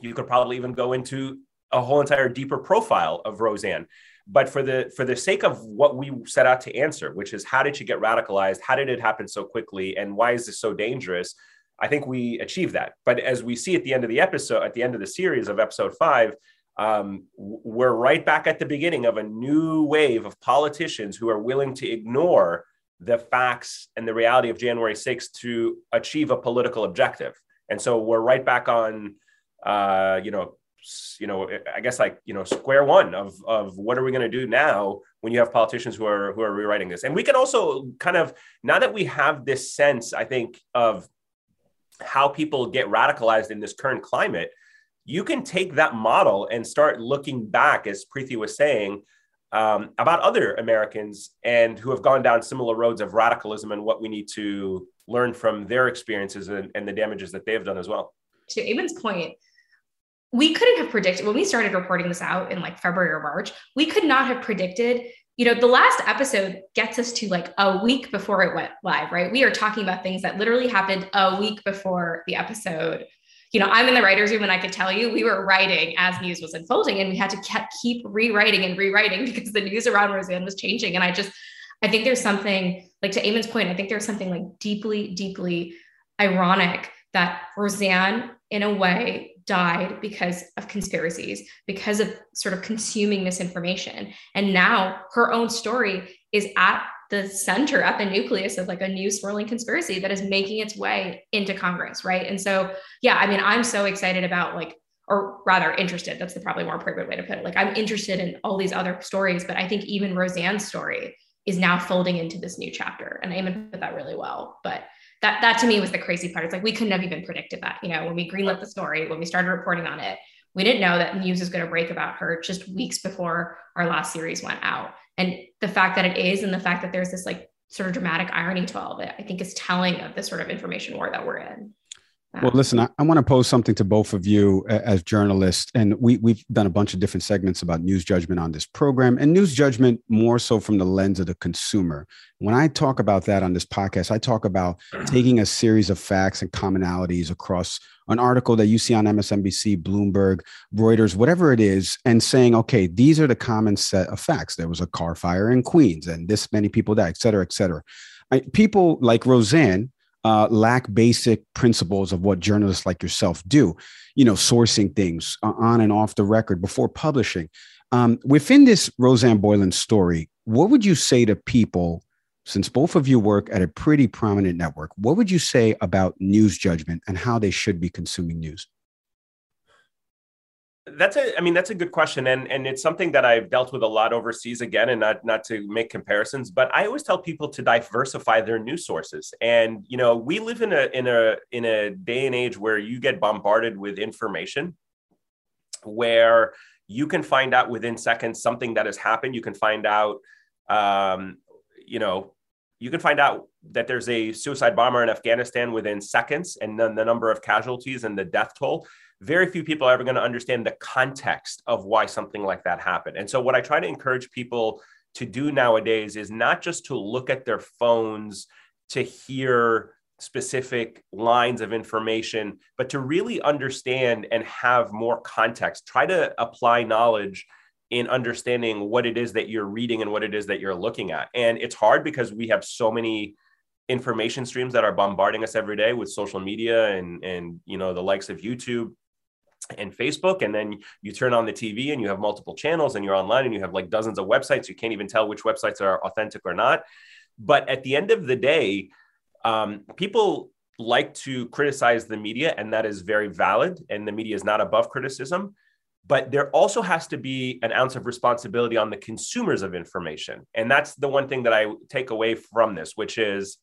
you could probably even go into a whole entire deeper profile of Rosanne but for the for the sake of what we set out to answer which is how did she get radicalized? How did it happen so quickly? And why is this so dangerous? I think we achieved that. But as we see at the end of the episode at the end of the series of episode five um, we're right back at the beginning of a new wave of politicians who are willing to ignore the facts and the reality of january 6th to achieve a political objective. And so we're right back on uh, you know you know, I guess like you know, square one of of what are we going to do now when you have politicians who are who are rewriting this, and we can also kind of now that we have this sense, I think of how people get radicalized in this current climate, you can take that model and start looking back, as Preeti was saying, um, about other Americans and who have gone down similar roads of radicalism and what we need to learn from their experiences and, and the damages that they have done as well. To Ayman's point, we couldn't have predicted when we started reporting this out in like February or March, we could not have predicted. You know, the last episode gets us to like a week before it went live, right? We are talking about things that literally happened a week before the episode. You know, I'm in the writer's room and I could tell you we were writing as news was unfolding and we had to keep rewriting and rewriting because the news around Rosanne was changing. And I just, I think there's something like to Ayman's point, I think there's something like deeply, deeply ironic that Rosanne, in a way, died because of conspiracies, because of sort of consuming misinformation. And now her own story is at the center, at the nucleus of like a new swirling conspiracy that is making its way into Congress. Right. And so, yeah, I mean, I'm so excited about like, or rather interested. That's the probably more appropriate way to put it. Like, I'm interested in all these other stories, but I think even Rosanne's story is now folding into this new chapter. And Ayman put that really well. But that that to me was the crazy part. It's like we couldn't have even predicted that. You know, when we greenlit the story, when we started reporting on it, we didn't know that news was going to break about her just weeks before our last series went out. And the fact that it is, and the fact that there's this like sort of dramatic irony to all of it, I think is telling of the sort of information war that we're in. Well, listen, I, I want to pose something to both of you as journalists. And we, we've done a bunch of different segments about news judgment on this program and news judgment more so from the lens of the consumer. When I talk about that on this podcast, I talk about taking a series of facts and commonalities across an article that you see on MSNBC, Bloomberg, Reuters, whatever it is, and saying, okay, these are the common set of facts. There was a car fire in Queens and this many people died, et cetera, et cetera. I, people like Rosanne, uh, lack basic principles of what journalists like yourself do, you know, sourcing things on and off the record before publishing. Um, within this Rosanne Boyland story, what would you say to people, since both of you work at a pretty prominent network, what would you say about news judgment and how they should be consuming news? That's a, I mean, that's a good question, and and it's something that I've dealt with a lot overseas. Again, and not not to make comparisons, but I always tell people to diversify their news sources. And you know, we live in a in a in a day and age where you get bombarded with information, where you can find out within seconds something that has happened. You can find out, um, you know, you can find out that there's a suicide bomber in Afghanistan within seconds, and then the number of casualties and the death toll very few people are ever going to understand the context of why something like that happened. And so, what I try to encourage people to do nowadays is not just to look at their phones to hear specific lines of information, but to really understand and have more context. Try to apply knowledge in understanding what it is that you're reading and what it is that you're looking at. And it's hard because we have so many information streams that are bombarding us every day with social media and and you know the likes of YouTube and Facebook. And then you turn on the TV and you have multiple channels and you're online and you have like dozens of websites. You can't even tell which websites are authentic or not. But at the end of the day, um, people like to criticize the media, and that is very valid. And the media is not above criticism. But there also has to be an ounce of responsibility on the consumers of information. And that's the one thing that I take away from this, which is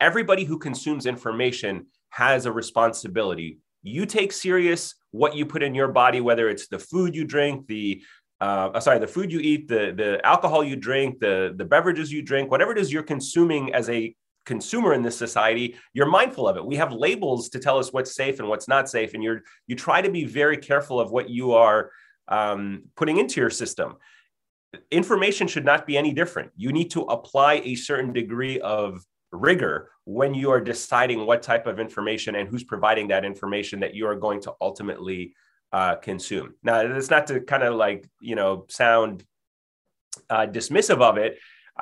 everybody who consumes information has a responsibility you take serious what you put in your body, whether it's the food you drink, the uh, uh, sorry, the food you eat, the the alcohol you drink, the the beverages you drink, whatever it is you're consuming as a consumer in this society, you're mindful of it. We have labels to tell us what's safe and what's not safe, and you're you try to be very careful of what you are um, putting into your system. Information should not be any different. You need to apply a certain degree of rigor when you are deciding what type of information and who's providing that information that you are going to ultimately uh, consume. Now, it's not to kind of like, you know, sound uh, dismissive of it.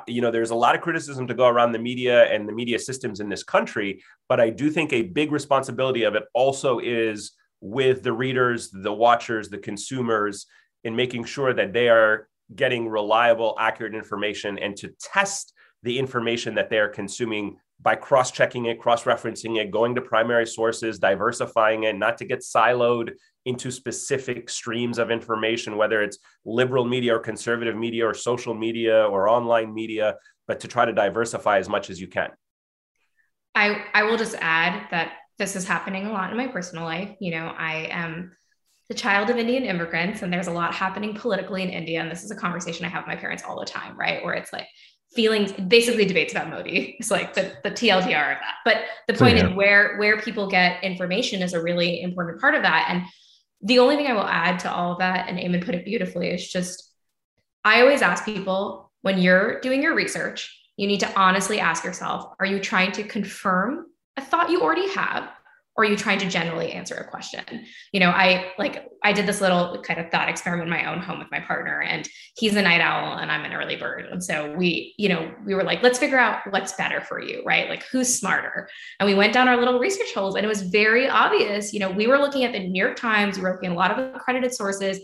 You know, there's a lot of criticism to go around the media and the media systems in this country, but I do think a big responsibility of it also is with the readers, the watchers, the consumers in making sure that they are getting reliable, accurate information and to test the information that they're consuming by cross checking it, cross referencing it, going to primary sources, diversifying it, not to get siloed into specific streams of information, whether it's liberal media or conservative media or social media or online media, but to try to diversify as much as you can. I, I will just add that this is happening a lot in my personal life. You know, I am the child of Indian immigrants, and there's a lot happening politically in India. And this is a conversation I have with my parents all the time, right? Where it's like, feelings basically debates about modi. It's like the, the tldr of that. But the point yeah. in where where people get information is a really important part of that. And the only thing i will add to all of that and Ayman put it beautifully is just i always ask people when you're doing your research you need to honestly ask yourself are you trying to confirm a thought you already have or you trying to generally answer a question. You know i like i did this little kind of thought experiment in my own home with my partner and he's a night owl and i'm an early bird. And so we you know we were like let's figure out what's better for you right? Like who's smarter? And we went down our little research holes and it was very obvious you know we were looking at the new york times we were looking at a lot of accredited sources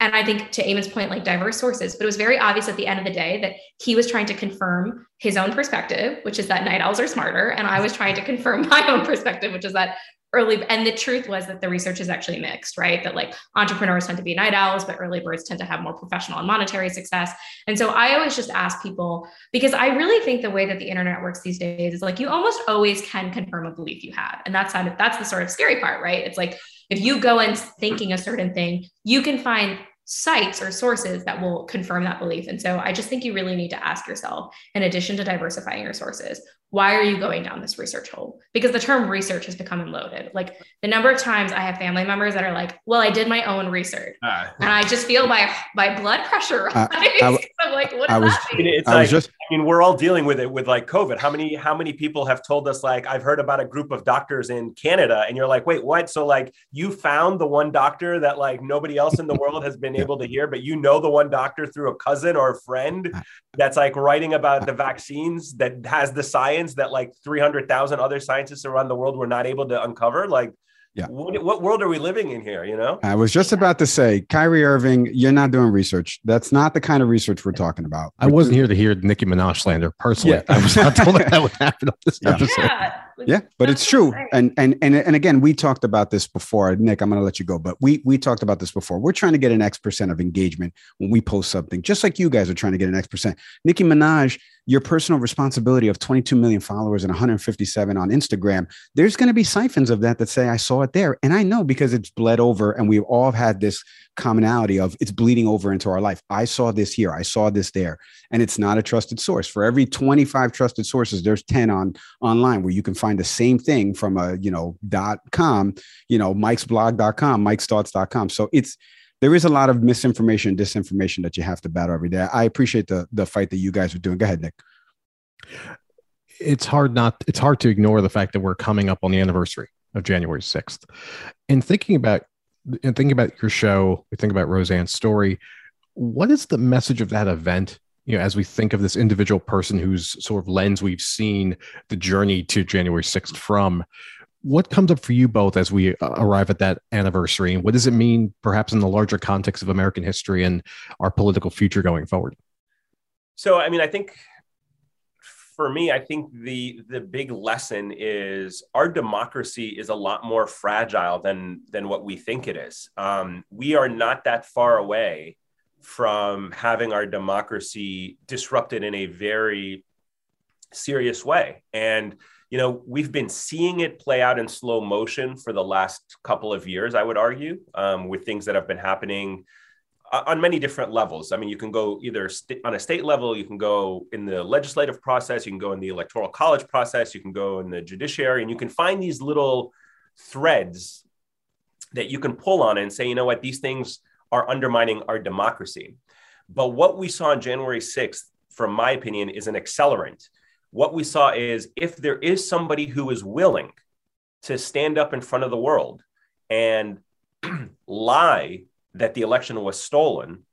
and I think to Ayman's point, like diverse sources, but it was very obvious at the end of the day that he was trying to confirm his own perspective, which is that night owls are smarter. And I was trying to confirm my own perspective, which is that early and the truth was that the research is actually mixed right? That like entrepreneurs tend to be night owls but early birds tend to have more professional and monetary success. And so i always just ask people because i really think the way that the internet works these days is like you almost always can confirm a belief you have. And that's that's the sort of scary part right? It's like if you go in thinking a certain thing you can find sites or sources that will confirm that belief. And so I just think you really need to ask yourself, in addition to diversifying your sources, why are you going down this research hole? Because the term research has become loaded. Like the number of times I have family members that are like, "Well, I did my own research," uh, and I just feel my my blood pressure uh, I, am like, "What I was, It's I like, just, I mean, we're all dealing with it with like COVID. How many how many people have told us like, "I've heard about a group of doctors in Canada," and you're like, "Wait, what?" So like, you found the one doctor that like nobody else in the world has been yeah. able to hear, but you know the one doctor through a cousin or a friend that's like writing about the vaccines that has the science science that like 300,000 other scientists around the world were not able to uncover? Like, yeah. What, what, world are we living in here? You know, I was just about to say, Kyrie Irving, you're not doing research. That's not the kind of research we're talking about. I wasn't here to hear Nicki Minaj slander personally. Yeah. I was not told that, that would happen on this yeah. episode. Yeah. yeah, but it's true. And and and and again, we talked about this before. Nick, I'm going to let you go, but we we talked about this before. We're trying to get an X percent of engagement when we post something, just like you guys are trying to get an X percent. Nicki Minaj, your personal responsibility of 22 million followers and 157 on Instagram. There's going to be siphons of that that say I saw it there, and I know because it's bled over, and we've all had this commonality of it's bleeding over into our life. I saw this here, I saw this there, and it's not a trusted source. For every 25 trusted sources, there's 10 on online where you can find the same thing from a you know dot com, you know mikesblog.com, mikesthoughts.com. So it's there is a lot of misinformation, disinformation that you have to battle every day. I appreciate the the fight that you guys are doing. Go ahead, Nick. It's hard not it's hard to ignore the fact that we're coming up on the anniversary of January 6th. And thinking about and thinking about your show, we think about Rosanne's story. What is the message of that event you know, as we think of this individual person whose sort of lens we've seen the journey to January 6th from, what comes up for you both as we uh, arrive at that anniversary? And what does it mean, perhaps, in the larger context of American history and our political future going forward? So, I mean, I think for me, I think the the big lesson is our democracy is a lot more fragile than than what we think it is. Um, we are not that far away from having our democracy disrupted in a very serious way. And, you know, we've been seeing it play out in slow motion for the last couple of years, I would argue, um, with things that have been happening uh, on many different levels. I mean, you can go either st- on a state level, you can go in the legislative process, you can go in the electoral college process, you can go in the judiciary, and you can find these little threads that you can pull on and say, you know what, these things are undermining our democracy. But what we saw on January 6th, from my opinion, is an accelerant. What we saw is if there is somebody who is willing to stand up in front of the world and lie that the election was stolen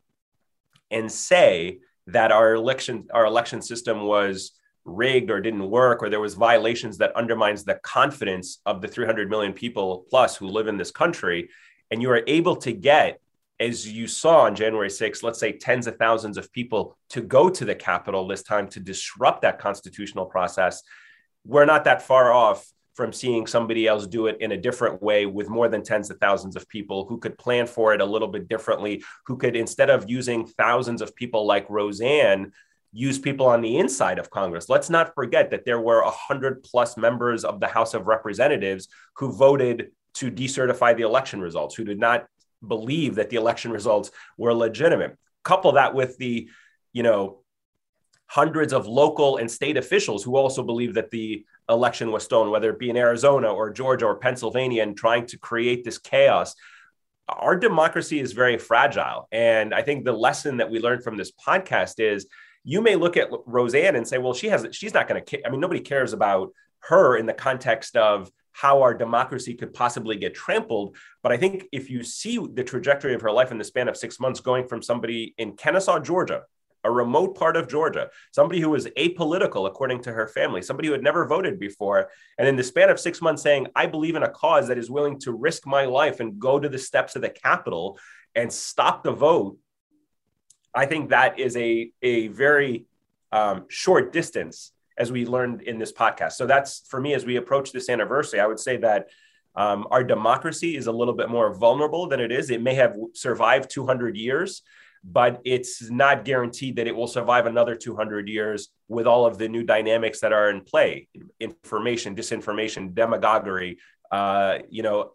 and say that our election our election system was rigged or didn't work or there was violations that undermines the confidence of the 300 million people plus who live in this country and you are able to get as you saw on January 6th, let's say tens of thousands of people to go to the Capitol this time to disrupt that constitutional process, we're not that far off from seeing somebody else do it in a different way with more than tens of thousands of people who could plan for it a little bit differently, who could, instead of using thousands of people like Rosanne, use people on the inside of Congress. Let's not forget that there were 100 plus members of the House of Representatives who voted to decertify the election results, who did not believe that the election results were legitimate. Couple that with the, you know, hundreds of local and state officials who also believe that the election was stolen, whether it be in Arizona or Georgia or Pennsylvania, and trying to create this chaos. Our democracy is very fragile. And I think the lesson that we learned from this podcast is you may look at Rosanne and say, well, she has, she's not going to, I mean, nobody cares about her in the context of how our democracy could possibly get trampled. But I think if you see the trajectory of her life in the span of six months, going from somebody in Kennesaw, Georgia, a remote part of Georgia, somebody who was apolitical according to her family, somebody who had never voted before, and in the span of six months saying, I believe in a cause that is willing to risk my life and go to the steps of the Capitol and stop the vote. I think that is a, a very um, short distance as we learned in this podcast. So that's for me as we approach this anniversary. I would say that um, our democracy is a little bit more vulnerable than it is. It may have survived 200 years, but it's not guaranteed that it will survive another 200 years with all of the new dynamics that are in play information, disinformation, demagoguery, uh, you know,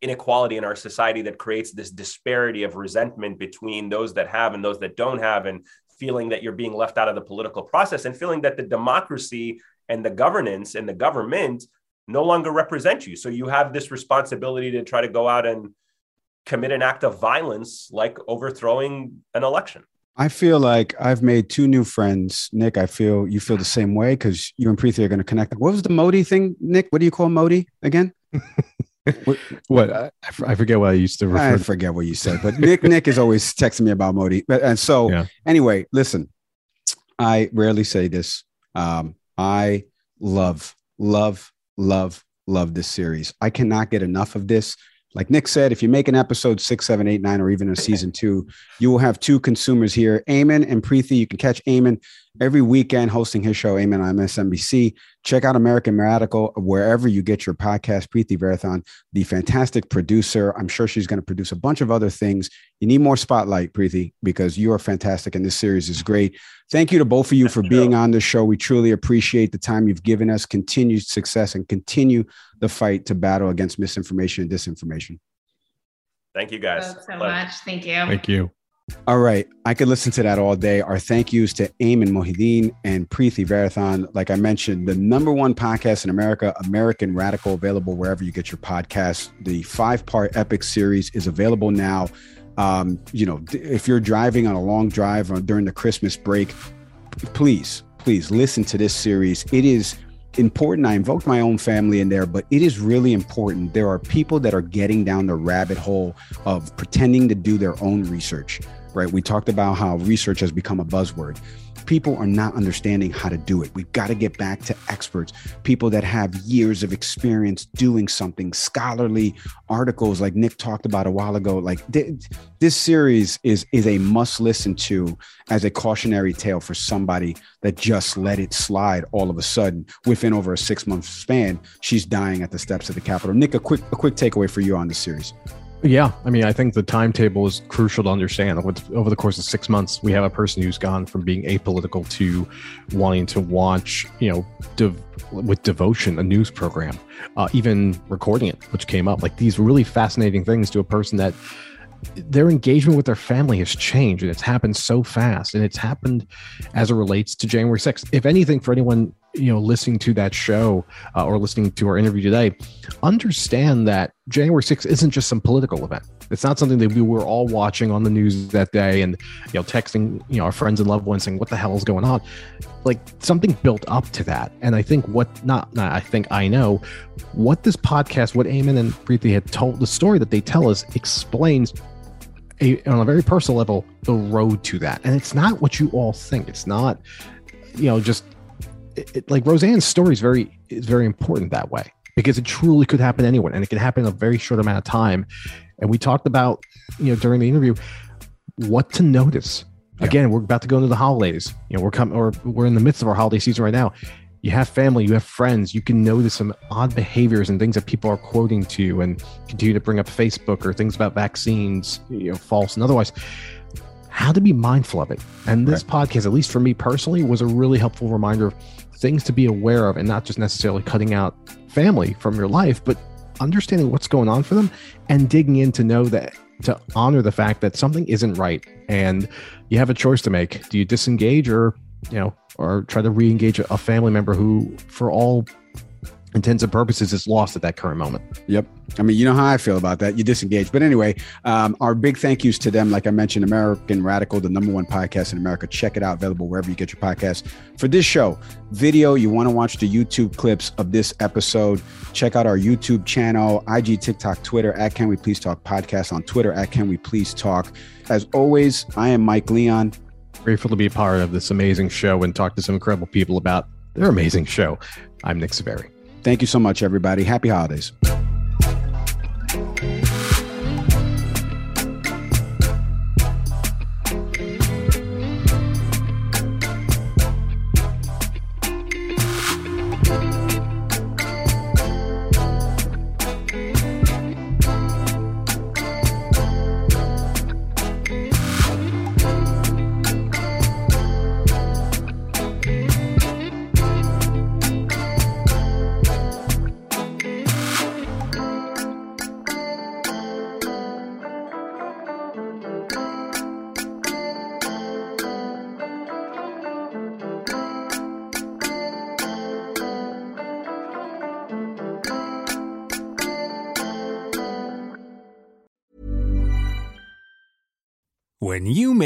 inequality in our society that creates this disparity of resentment between those that have and those that don't have and feeling that you're being left out of the political process and feeling that the democracy and the governance and the government no longer represent you. So you have this responsibility to try to go out and commit an act of violence like overthrowing an election. I feel like I've made two new friends. Nick, I feel you feel the same way because you and Preeti are going to connect. What was the Modi thing, Nick? What do you call Modi again? what, what I, I, forget what I used to refer. I forget what you said, but Nick Nick is always texting me about Modi. But and so yeah. anyway, listen, I rarely say this. Um, I love, love, love, love this series. I cannot get enough of this. Like Nick said, if you make an episode six, seven, eight, nine, or even a season two, you will have two consumers here, Ayman and Preeti. You can catch Ayman every weekend hosting his show, Ayman on MSNBC. Check out American Radical wherever you get your podcast. Preeti Varathan, the fantastic producer. I'm sure she's going to produce a bunch of other things. You need more spotlight, Preeti, because you are fantastic and this series is great. Thank you to both of you for being on the show. We truly appreciate the time you've given us. Continued success and continue the fight to battle against misinformation and disinformation. Thank you guys. so Pleasure. much. Thank you. Thank you. All right. I could listen to that all day. Our thank yous to Ayman Mohyeldin and Preeti Varathan. Like I mentioned, the number one podcast in America, American Radical, available wherever you get your podcasts. The five part epic series is available now. Um, you know, if you're driving on a long drive or during the Christmas break, please, please listen to this series. It is important. I invoked my own family in there, but it is really important. There are people that are getting down the rabbit hole of pretending to do their own research, right? We talked about how research has become a buzzword people are not understanding how to do it. We've got to get back to experts, people that have years of experience doing something, scholarly articles like Nick talked about a while ago. Like th- this series is is a must listen to as a cautionary tale for somebody that just let it slide all of a sudden within over a six month span. She's dying at the steps of the Capitol. Nick, a quick a quick takeaway for you on the series. Yeah, I mean, I think the timetable is crucial to understand. Over the course of six months, we have a person who's gone from being apolitical to wanting to watch, you know, with devotion a news program, uh, even recording it, which came up like these really fascinating things to a person that their engagement with their family has changed and it's happened so fast and it's happened as it relates to January 6th. If anything, for anyone you know listening to that show uh, or listening to our interview today, understand that January 6th isn't just some political event. It's not something that we were all watching on the news that day and you know texting you know our friends and loved ones saying what the hell is going on. Like something built up to that, and I think what not, not I think I know what this podcast, what Ayman and Preeti had told, the story that they tell us explains a, on a very personal level the road to that. And it's not what you all think. It's not you know just it, it, like Rosanne's story is very is very important that way because it truly could happen to anyone and it can happen in a very short amount of time. And we talked about you know during the interview what to notice. Yeah. again we're about to go into the holidays. You know we're coming or we're in the midst of our holiday season right now you have family, you have friends, you can notice some odd behaviors and things that people are quoting to you and continue to bring up Facebook or things about vaccines, you know, false and otherwise. How to be mindful of it. And this right. podcast, at least for me personally, was a really helpful reminder of things to be aware of and not just necessarily cutting out family from your life, but understanding what's going on for them and digging in to know that to honor the fact that something isn't right and you have a choice to make. Do you disengage or, you know, or try to re-engage a family member who, for all intents and purposes, is lost at that current moment. Yep. I mean, you know how I feel about that. You disengage. But anyway, um, our big thank yous to them. Like I mentioned, American Radical, the number one podcast in America. Check it out, available wherever you get your podcast. For this show, video, you want to watch the YouTube clips of this episode, check out our YouTube channel, IG, TikTok, Twitter, at Can We Please Talk podcast, on Twitter, at Can We Please Talk. As always, I am Mike Leon grateful to be a part of this amazing show and talk to some incredible people about their amazing show. I'm Nick Saveri. Thank you so much, everybody. Happy holidays.